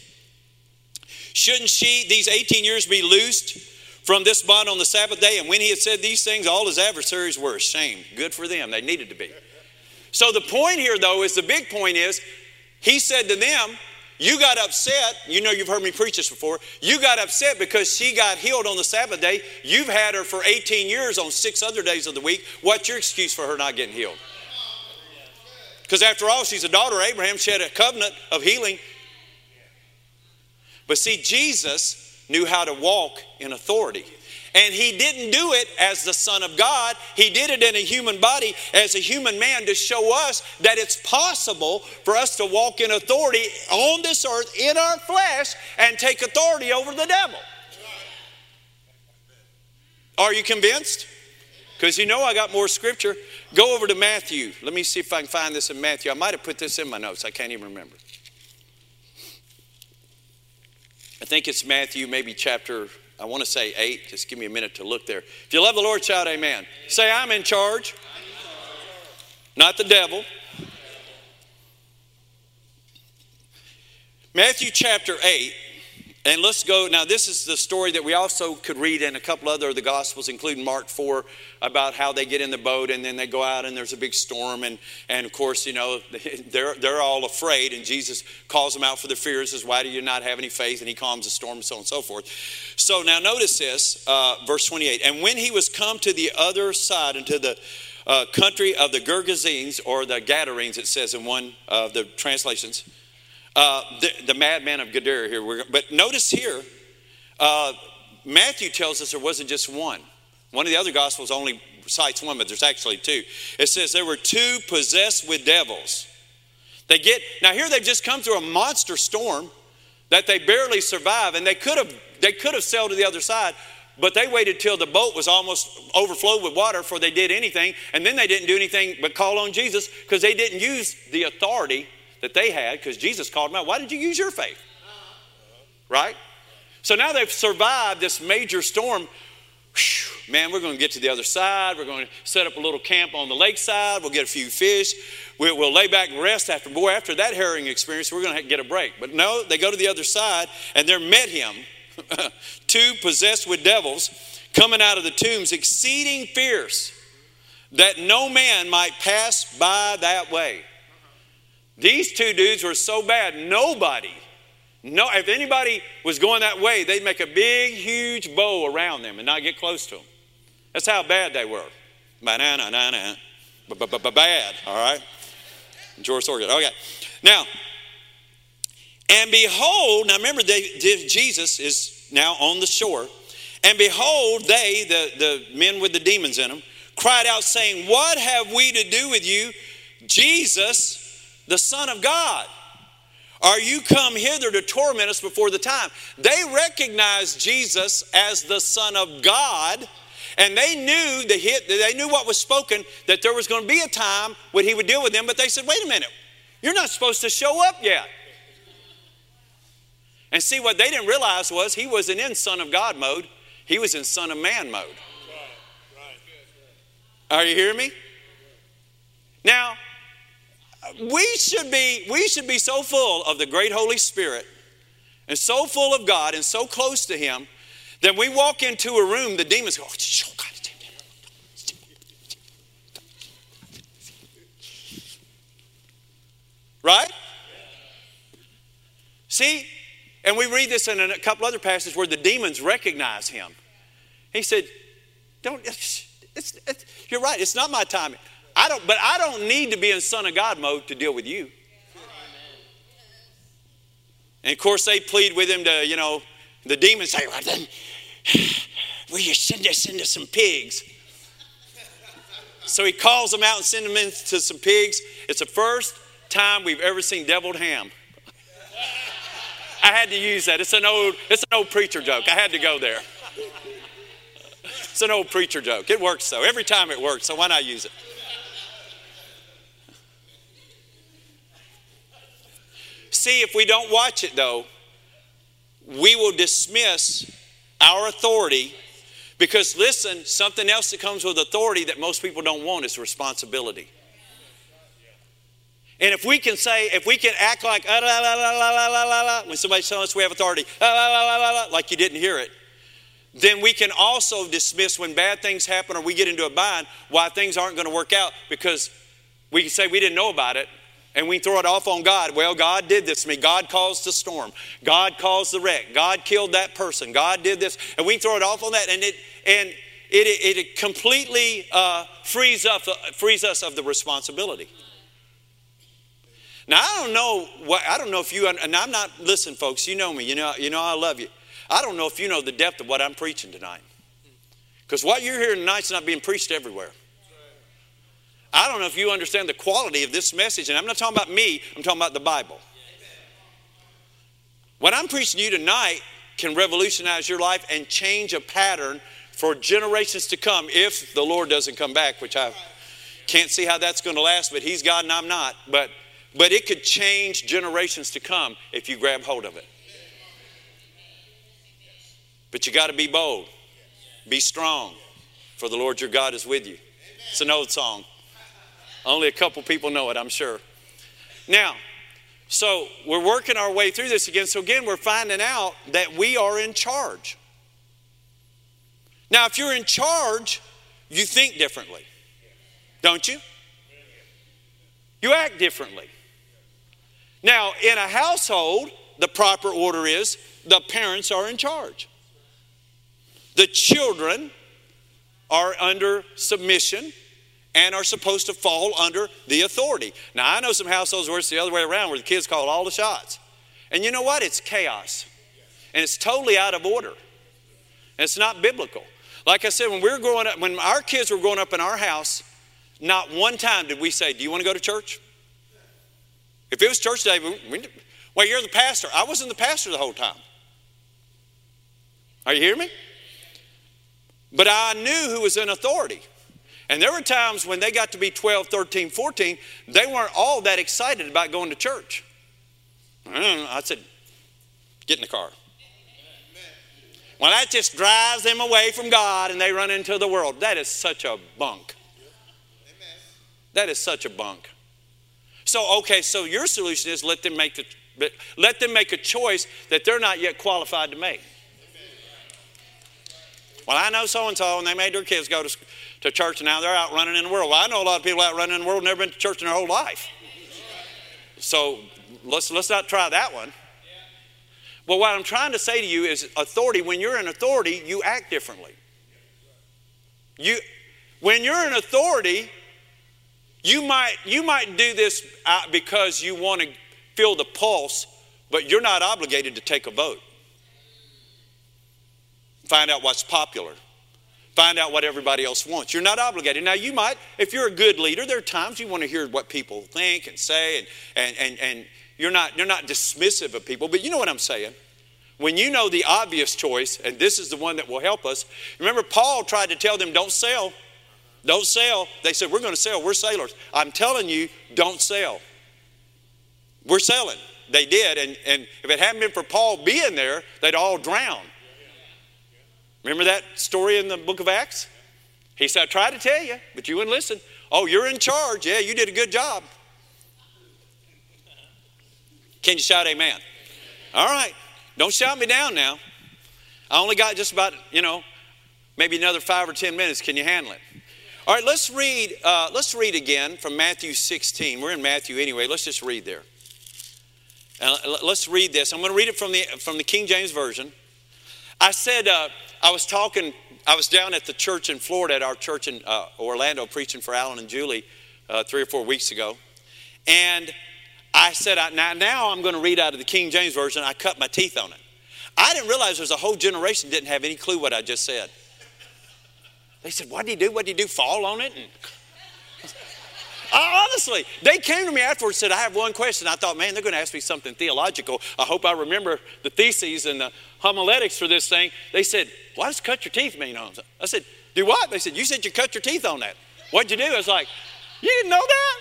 Shouldn't she, these 18 years, be loosed from this bond on the Sabbath day? And when he had said these things, all his adversaries were ashamed. Good for them. They needed to be. So the point here, though, is the big point is he said to them, you got upset. You know, you've heard me preach this before. You got upset because she got healed on the Sabbath day. You've had her for 18 years on six other days of the week. What's your excuse for her not getting healed? Because after all, she's a daughter of Abraham. She had a covenant of healing. But see, Jesus knew how to walk in authority. And he didn't do it as the Son of God. He did it in a human body as a human man to show us that it's possible for us to walk in authority on this earth in our flesh and take authority over the devil. Are you convinced? Because you know I got more scripture. Go over to Matthew. Let me see if I can find this in Matthew. I might have put this in my notes. I can't even remember. I think it's Matthew, maybe chapter I want to say eight. Just give me a minute to look there. If you love the Lord, shout amen. Say, I'm in charge, not the devil. Matthew chapter 8, and let's go. Now, this is the story that we also could read in a couple other of the Gospels, including Mark 4, about how they get in the boat and then they go out and there's a big storm. And, and of course, you know, they're, they're all afraid. And Jesus calls them out for their fears, says, Why do you not have any faith? And he calms the storm and so on and so forth. So now notice this, uh, verse 28. And when he was come to the other side, into the uh, country of the Gergesenes, or the Gadarenes, it says in one of the translations, uh, the, the, madman of Gadara here. We're, but notice here, uh, Matthew tells us there wasn't just one. One of the other gospels only cites one, but there's actually two. It says there were two possessed with devils. They get now here they've just come through a monster storm that they barely survive, and they could have they could have sailed to the other side, but they waited till the boat was almost overflowed with water before they did anything. And then they didn't do anything but call on Jesus because they didn't use the authority that they had because Jesus called them out. Why did you use your faith? Right? So now they've survived this major storm. Man, we're going to get to the other side. We're going to set up a little camp on the lakeside. We'll get a few fish. We'll, we'll lay back and rest after. Boy, after that harrowing experience, we're going to get a break. But no, they go to the other side and they're met him two possessed with devils, coming out of the tombs, exceeding fierce, that no man might pass by that way. These two dudes were so bad, nobody, no, if anybody was going that way, they'd make a big, huge bow around them and not get close to them. That's how bad they were. Banana, banana, bad, all right? George Thorogood. Okay. Now, and behold, now remember, they, Jesus is now on the shore. And behold, they, the, the men with the demons in them, cried out, saying, What have we to do with you, Jesus, the Son of God? Are you come hither to torment us before the time? They recognized Jesus as the Son of God, and they knew the hit, they knew what was spoken, that there was going to be a time when he would deal with them, but they said, wait a minute, you're not supposed to show up yet. And see, what they didn't realize was he wasn't in Son of God mode, he was in Son of Man mode. Are you hearing me? Now, we should be we should be so full of the great Holy Spirit and so full of God and so close to Him that we walk into a room, the demons go, oh, oh God. Right? See, and we read this in a couple other passages where the demons recognize him. He said, Don't, it's, it's, it's, you're right, it's not my time. I don't, but I don't need to be in Son of God mode to deal with you. And of course, they plead with him to, you know, the demons say, well, then, will you send us into some pigs? So he calls them out and sends them into some pigs. It's the first time we've ever seen deviled ham. I had to use that. It's an old, it's an old preacher joke. I had to go there. It's an old preacher joke. It works though. Every time it works, so why not use it? See, if we don't watch it though, we will dismiss our authority because listen, something else that comes with authority that most people don't want is responsibility. And if we can say, if we can act like ah, la, la, la, la, la, la, la, when somebody's telling us we have authority, ah, la, la, la, la, la, like you didn't hear it, then we can also dismiss when bad things happen or we get into a bind why things aren't going to work out because we can say we didn't know about it and we throw it off on God. Well, God did this to me. God caused the storm. God caused the wreck. God killed that person. God did this. And we throw it off on that and it and it, it, it completely uh, frees, up, frees us of the responsibility. Now I don't know what I don't know if you and I'm not listen, folks. You know me. You know you know I love you. I don't know if you know the depth of what I'm preaching tonight, because what you're hearing tonight's not being preached everywhere. I don't know if you understand the quality of this message, and I'm not talking about me. I'm talking about the Bible. What I'm preaching to you tonight can revolutionize your life and change a pattern for generations to come if the Lord doesn't come back, which I can't see how that's going to last, but He's God and I'm not. But but it could change generations to come if you grab hold of it. But you got to be bold, be strong, for the Lord your God is with you. It's an old song. Only a couple people know it, I'm sure. Now, so we're working our way through this again. So, again, we're finding out that we are in charge. Now, if you're in charge, you think differently, don't you? You act differently. Now, in a household, the proper order is the parents are in charge. The children are under submission and are supposed to fall under the authority. Now, I know some households where it's the other way around, where the kids call all the shots. And you know what? It's chaos. And it's totally out of order. And it's not biblical. Like I said, when we were growing up, when our kids were growing up in our house, not one time did we say, Do you want to go to church? If it was church day, we, well, you're the pastor. I wasn't the pastor the whole time. Are you hearing me? But I knew who was in authority. And there were times when they got to be 12, 13, 14, they weren't all that excited about going to church. Mm, I said, get in the car. Well, that just drives them away from God and they run into the world. That is such a bunk. That is such a bunk. So, okay, so your solution is let them make the, let them make a choice that they're not yet qualified to make. Well, I know so and so, and they made their kids go to, to church, now they're out running in the world. Well, I know a lot of people out running in the world never been to church in their whole life. So let's, let's not try that one. Well, what I'm trying to say to you is authority, when you're in authority, you act differently. You, when you're in authority, you might, you might do this because you want to feel the pulse, but you're not obligated to take a vote. Find out what's popular. Find out what everybody else wants. You're not obligated. Now, you might, if you're a good leader, there are times you want to hear what people think and say, and, and, and, and you're, not, you're not dismissive of people, but you know what I'm saying. When you know the obvious choice, and this is the one that will help us, remember, Paul tried to tell them, don't sell. Don't sell. They said, We're going to sell. We're sailors. I'm telling you, don't sell. We're selling. They did. And, and if it hadn't been for Paul being there, they'd all drown. Remember that story in the book of Acts? He said, I tried to tell you, but you wouldn't listen. Oh, you're in charge. Yeah, you did a good job. Can you shout amen? All right. Don't shout me down now. I only got just about, you know, maybe another five or ten minutes. Can you handle it? All right, let's read, uh, let's read again from Matthew 16. We're in Matthew anyway. Let's just read there. Uh, let's read this. I'm going to read it from the, from the King James Version. I said, uh, I was talking, I was down at the church in Florida, at our church in uh, Orlando, preaching for Alan and Julie uh, three or four weeks ago. And I said, I, now, now I'm going to read out of the King James Version. I cut my teeth on it. I didn't realize there's a whole generation didn't have any clue what I just said. They said, What did he do? What did he do? Fall on it? And honestly, they came to me afterwards and said, I have one question. I thought, man, they're going to ask me something theological. I hope I remember the theses and the homiletics for this thing. They said, Why does cut your teeth mean on I said, Do what? They said, You said you cut your teeth on that. What'd you do? I was like, You didn't know that?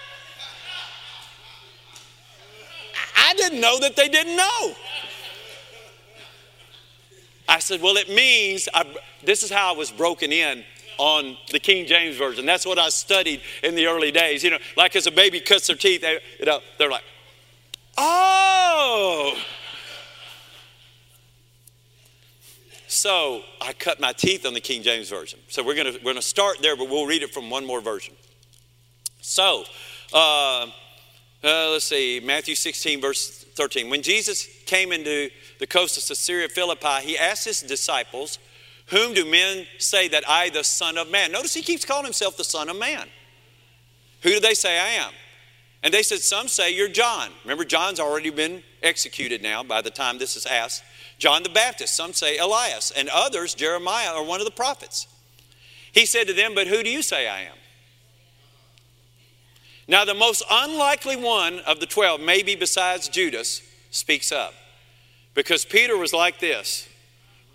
I didn't know that they didn't know. I said, Well, it means I, this is how I was broken in on the King James Version. That's what I studied in the early days. You know, like as a baby cuts their teeth, they, you know, they're like, oh. So I cut my teeth on the King James Version. So we're going we're gonna start there, but we'll read it from one more version. So, uh, uh, let's see, Matthew 16, verse 13. When Jesus came into the coast of Caesarea Philippi, he asked his disciples, whom do men say that I, the Son of Man? Notice he keeps calling himself the Son of Man. Who do they say I am? And they said, Some say you're John. Remember, John's already been executed now by the time this is asked. John the Baptist. Some say Elias. And others, Jeremiah or one of the prophets. He said to them, But who do you say I am? Now, the most unlikely one of the twelve, maybe besides Judas, speaks up. Because Peter was like this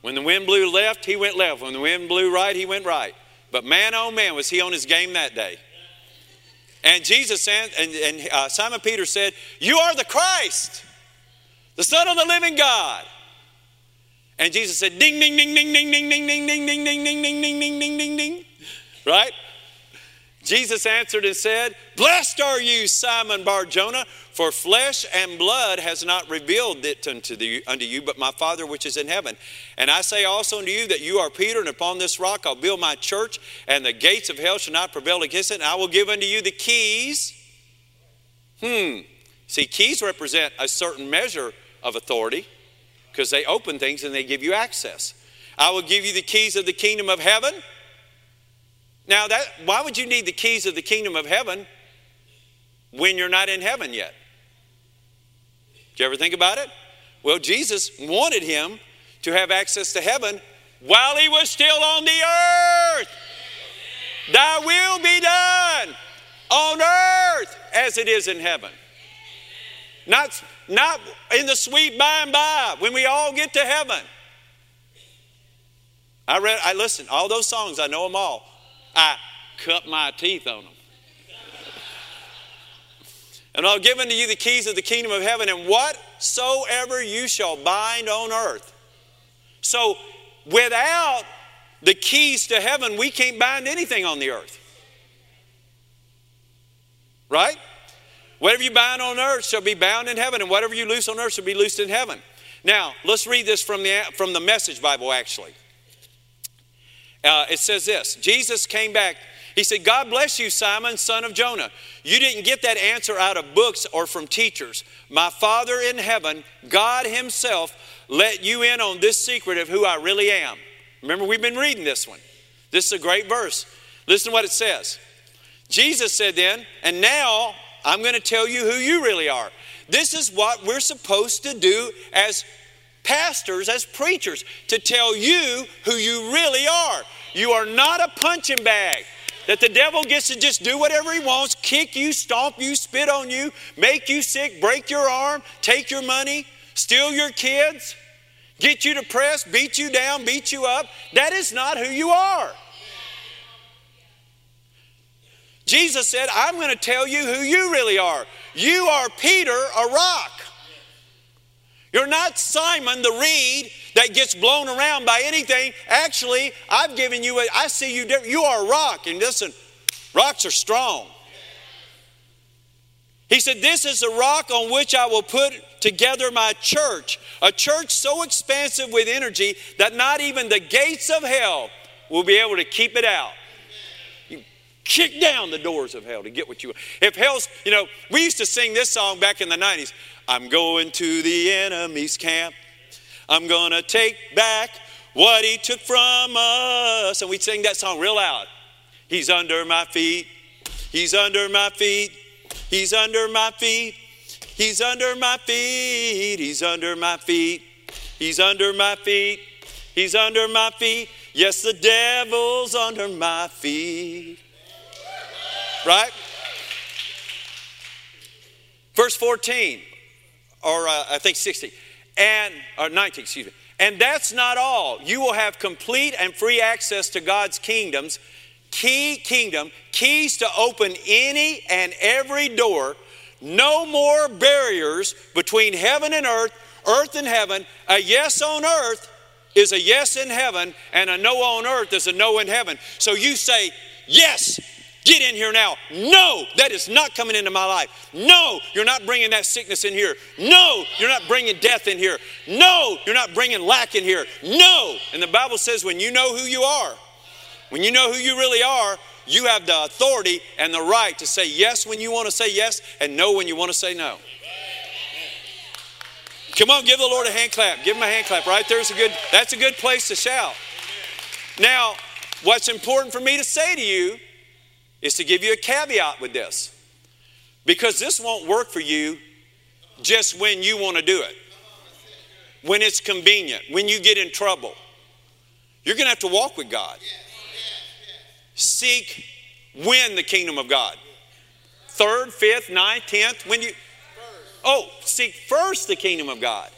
when the wind blew left, he went left. When the wind blew right, he went right. But man, oh man, was he on his game that day. And Jesus and, and uh, Simon Peter said, You are the Christ, the Son of the living God. And Jesus said, Ding, ding, ding, ding, ding, ding, ding, ding, ding, ding, ding, ding, ding, ding, ding, ding, ding, ding. Right? Jesus answered and said, Blessed are you, Simon Bar Jonah, for flesh and blood has not revealed it unto, the, unto you, but my Father which is in heaven. And I say also unto you that you are Peter, and upon this rock I'll build my church, and the gates of hell shall not prevail against it, and I will give unto you the keys. Hmm. See, keys represent a certain measure of authority because they open things and they give you access. I will give you the keys of the kingdom of heaven. Now, that, why would you need the keys of the kingdom of heaven when you're not in heaven yet? Did you ever think about it? Well, Jesus wanted him to have access to heaven while he was still on the earth. Thy will be done on earth as it is in heaven. Not, not in the sweet by and by when we all get to heaven. I read, I listen, all those songs, I know them all. I cut my teeth on them. And I've given to you the keys of the kingdom of heaven, and whatsoever you shall bind on earth. So, without the keys to heaven, we can't bind anything on the earth. Right? Whatever you bind on earth shall be bound in heaven, and whatever you loose on earth shall be loosed in heaven. Now, let's read this from the, from the Message Bible, actually. Uh, it says this Jesus came back. He said, God bless you, Simon, son of Jonah. You didn't get that answer out of books or from teachers. My Father in heaven, God Himself, let you in on this secret of who I really am. Remember, we've been reading this one. This is a great verse. Listen to what it says. Jesus said then, and now I'm going to tell you who you really are. This is what we're supposed to do as pastors, as preachers, to tell you who you really are. You are not a punching bag that the devil gets to just do whatever he wants kick you, stomp you, spit on you, make you sick, break your arm, take your money, steal your kids, get you depressed, beat you down, beat you up. That is not who you are. Jesus said, I'm going to tell you who you really are. You are Peter, a rock. You're not Simon the reed that gets blown around by anything. Actually, I've given you, a, I see you. You are a rock. And listen, rocks are strong. He said, This is the rock on which I will put together my church. A church so expansive with energy that not even the gates of hell will be able to keep it out. Kick down the doors of hell to get what you want. If hell's, you know, we used to sing this song back in the 90s. I'm going to the enemy's camp. I'm going to take back what he took from us. And we'd sing that song real loud. He's under my feet. He's under my feet. He's under my feet. He's under my feet. He's under my feet. He's under my feet. He's under my feet. Yes, the devil's under my feet. Right? Verse 14 or uh, I think 60, and or 19, excuse me. And that's not all. You will have complete and free access to God's kingdoms, key kingdom, keys to open any and every door. No more barriers between heaven and earth, earth and heaven. A yes on earth is a yes in heaven, and a no on earth is a no in heaven. So you say, Yes, Get in here now. No, that is not coming into my life. No, you're not bringing that sickness in here. No, you're not bringing death in here. No, you're not bringing lack in here. No. And the Bible says when you know who you are, when you know who you really are, you have the authority and the right to say yes when you want to say yes and no when you want to say no. Come on, give the Lord a hand clap. Give him a hand clap. Right there's a good that's a good place to shout. Now, what's important for me to say to you is to give you a caveat with this. Because this won't work for you just when you want to do it, when it's convenient, when you get in trouble. You're going to have to walk with God. Seek win the kingdom of God. Third, fifth, ninth, tenth, when you Oh, seek first the kingdom of God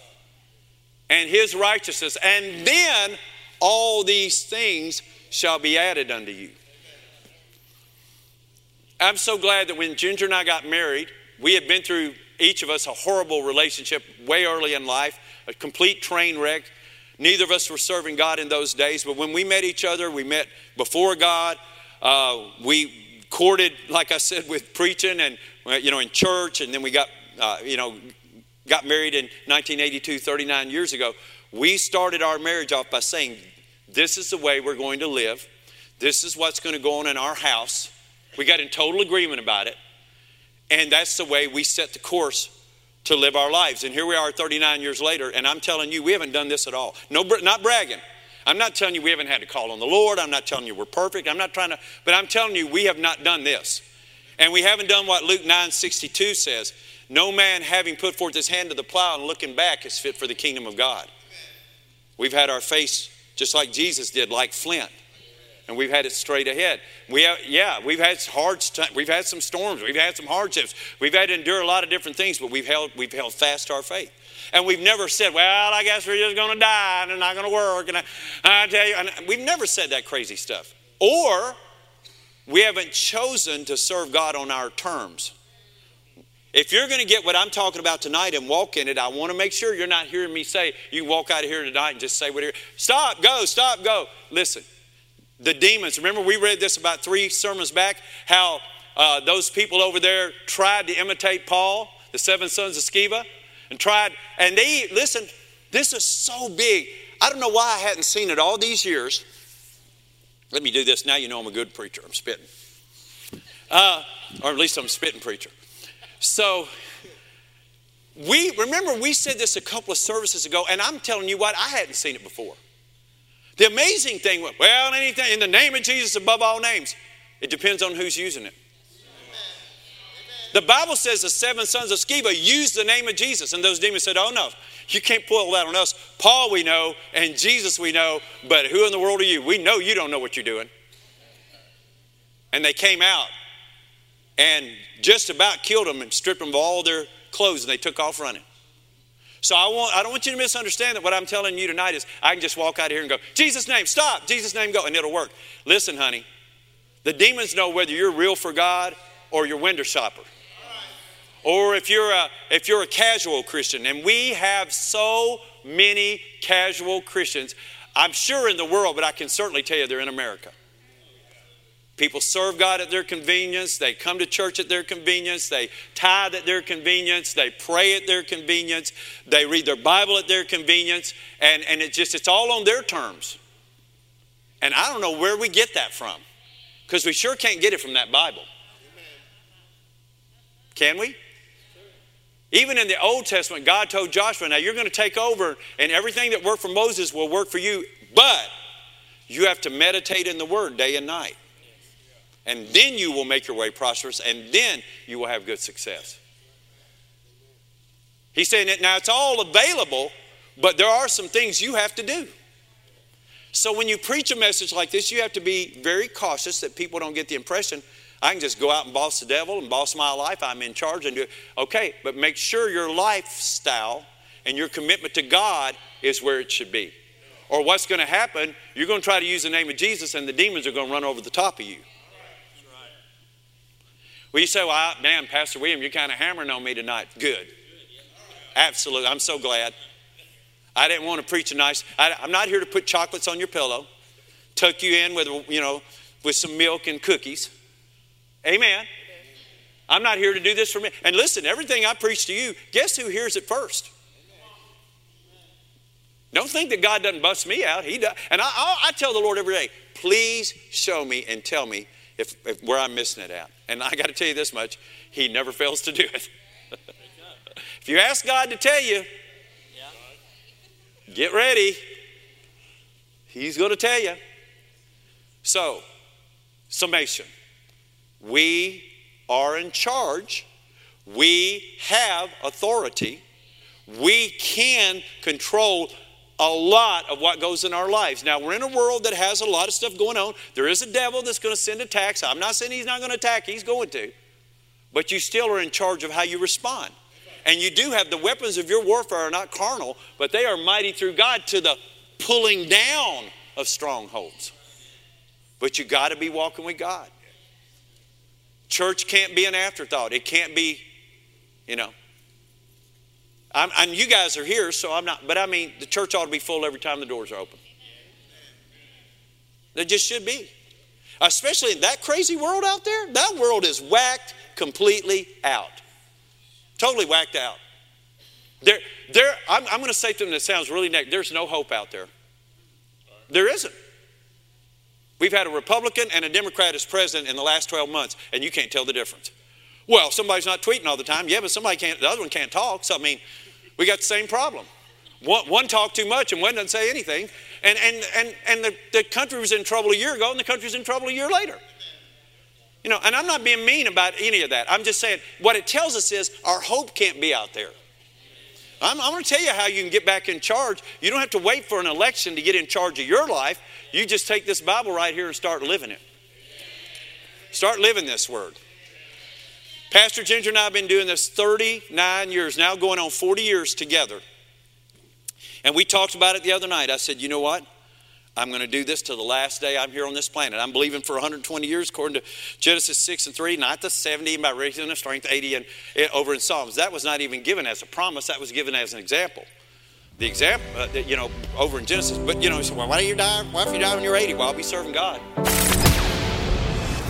and his righteousness, and then all these things shall be added unto you. I'm so glad that when Ginger and I got married, we had been through each of us a horrible relationship way early in life, a complete train wreck. Neither of us were serving God in those days, but when we met each other, we met before God. Uh, we courted, like I said, with preaching and you know in church, and then we got uh, you know got married in 1982, 39 years ago. We started our marriage off by saying, "This is the way we're going to live. This is what's going to go on in our house." We got in total agreement about it. And that's the way we set the course to live our lives. And here we are 39 years later, and I'm telling you, we haven't done this at all. No, not bragging. I'm not telling you we haven't had to call on the Lord. I'm not telling you we're perfect. I'm not trying to, but I'm telling you we have not done this. And we haven't done what Luke 9 62 says. No man having put forth his hand to the plow and looking back is fit for the kingdom of God. We've had our face just like Jesus did, like flint. And we've had it straight ahead. We have, yeah, we've had hard, we've had some storms, we've had some hardships, we've had to endure a lot of different things, but we've held, we've held fast to our faith. And we've never said, well, I guess we're just going to die and it's not going to work. And I, I tell you, we've never said that crazy stuff. Or we haven't chosen to serve God on our terms. If you're going to get what I'm talking about tonight and walk in it, I want to make sure you're not hearing me say, you walk out of here tonight and just say whatever. Stop, go, stop, go. Listen, the demons, remember we read this about three sermons back, how uh, those people over there tried to imitate Paul, the seven sons of Sceva, and tried, and they, listen, this is so big. I don't know why I hadn't seen it all these years. Let me do this. Now you know I'm a good preacher. I'm spitting. Uh, or at least I'm a spitting preacher. So, we remember we said this a couple of services ago, and I'm telling you what, I hadn't seen it before. The amazing thing, well, anything in the name of Jesus above all names, it depends on who's using it. The Bible says the seven sons of Sceva used the name of Jesus, and those demons said, Oh no, you can't pull that on us. Paul we know, and Jesus we know, but who in the world are you? We know you don't know what you're doing. And they came out and just about killed them and stripped them of all their clothes and they took off running. So I, want, I don't want you to misunderstand that what I'm telling you tonight is I can just walk out of here and go, Jesus' name, stop, Jesus' name, go, and it'll work. Listen, honey, the demons know whether you're real for God or you're window shopper. Or if you're a if you're a casual Christian, and we have so many casual Christians, I'm sure in the world, but I can certainly tell you they're in America. People serve God at their convenience. They come to church at their convenience. They tithe at their convenience. They pray at their convenience. They read their Bible at their convenience. And, and it just, it's all on their terms. And I don't know where we get that from because we sure can't get it from that Bible. Can we? Even in the Old Testament, God told Joshua, now you're going to take over, and everything that worked for Moses will work for you, but you have to meditate in the Word day and night. And then you will make your way prosperous, and then you will have good success. He's saying that now it's all available, but there are some things you have to do. So when you preach a message like this, you have to be very cautious that people don't get the impression I can just go out and boss the devil and boss my life. I'm in charge and do it. Okay, but make sure your lifestyle and your commitment to God is where it should be. Or what's going to happen, you're going to try to use the name of Jesus and the demons are going to run over the top of you. Well, you say, well, damn, Pastor William, you're kind of hammering on me tonight. Good. Absolutely. I'm so glad. I didn't want to preach a nice, I, I'm not here to put chocolates on your pillow, tuck you in with, you know, with some milk and cookies. Amen. I'm not here to do this for me. And listen, everything I preach to you, guess who hears it first? Don't think that God doesn't bust me out. He does. And I, I, I tell the Lord every day, please show me and tell me if, if where I'm missing it at. And I got to tell you this much: He never fails to do it. if you ask God to tell you, get ready. He's going to tell you. So, summation: We are in charge. We have authority. We can control a lot of what goes in our lives. Now, we're in a world that has a lot of stuff going on. There is a devil that's going to send attacks. I'm not saying he's not going to attack, he's going to. But you still are in charge of how you respond. And you do have the weapons of your warfare are not carnal, but they are mighty through God to the pulling down of strongholds. But you got to be walking with God. Church can't be an afterthought. It can't be, you know, I'm, and you guys are here, so I'm not, but I mean, the church ought to be full every time the doors are open. There just should be. Especially in that crazy world out there, that world is whacked completely out. Totally whacked out. There, there, I'm, I'm going to say something that sounds really negative. There's no hope out there. There isn't. We've had a Republican and a Democrat as president in the last 12 months, and you can't tell the difference. Well, somebody's not tweeting all the time. Yeah, but somebody can't, the other one can't talk. So, I mean, we got the same problem. One, one talked too much and one doesn't say anything. And, and, and, and the, the country was in trouble a year ago and the country's in trouble a year later. You know, and I'm not being mean about any of that. I'm just saying what it tells us is our hope can't be out there. I'm, I'm going to tell you how you can get back in charge. You don't have to wait for an election to get in charge of your life. You just take this Bible right here and start living it. Start living this word. Pastor Ginger and I have been doing this 39 years, now going on 40 years together. And we talked about it the other night. I said, you know what? I'm going to do this till the last day I'm here on this planet. I'm believing for 120 years, according to Genesis 6 and 3, not the 70 by raising the strength, 80 and, and, over in Psalms. That was not even given as a promise, that was given as an example. The example, uh, you know, over in Genesis. But, you know, he said, well, why don't you die? Why if you die when you're 80? Well, I'll be serving God.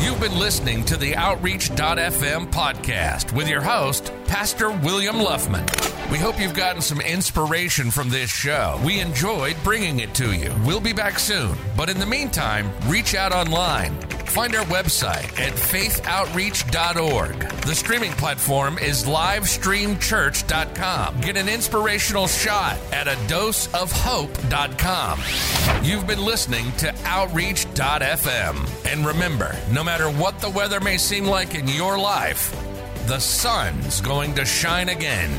You've been listening to the Outreach.fm podcast with your host, Pastor William Luffman. We hope you've gotten some inspiration from this show. We enjoyed bringing it to you. We'll be back soon, but in the meantime, reach out online. Find our website at faithoutreach.org. The streaming platform is livestreamchurch.com. Get an inspirational shot at a doseofhope.com. You've been listening to Outreach.fm. And remember, no matter what the weather may seem like in your life, the sun's going to shine again.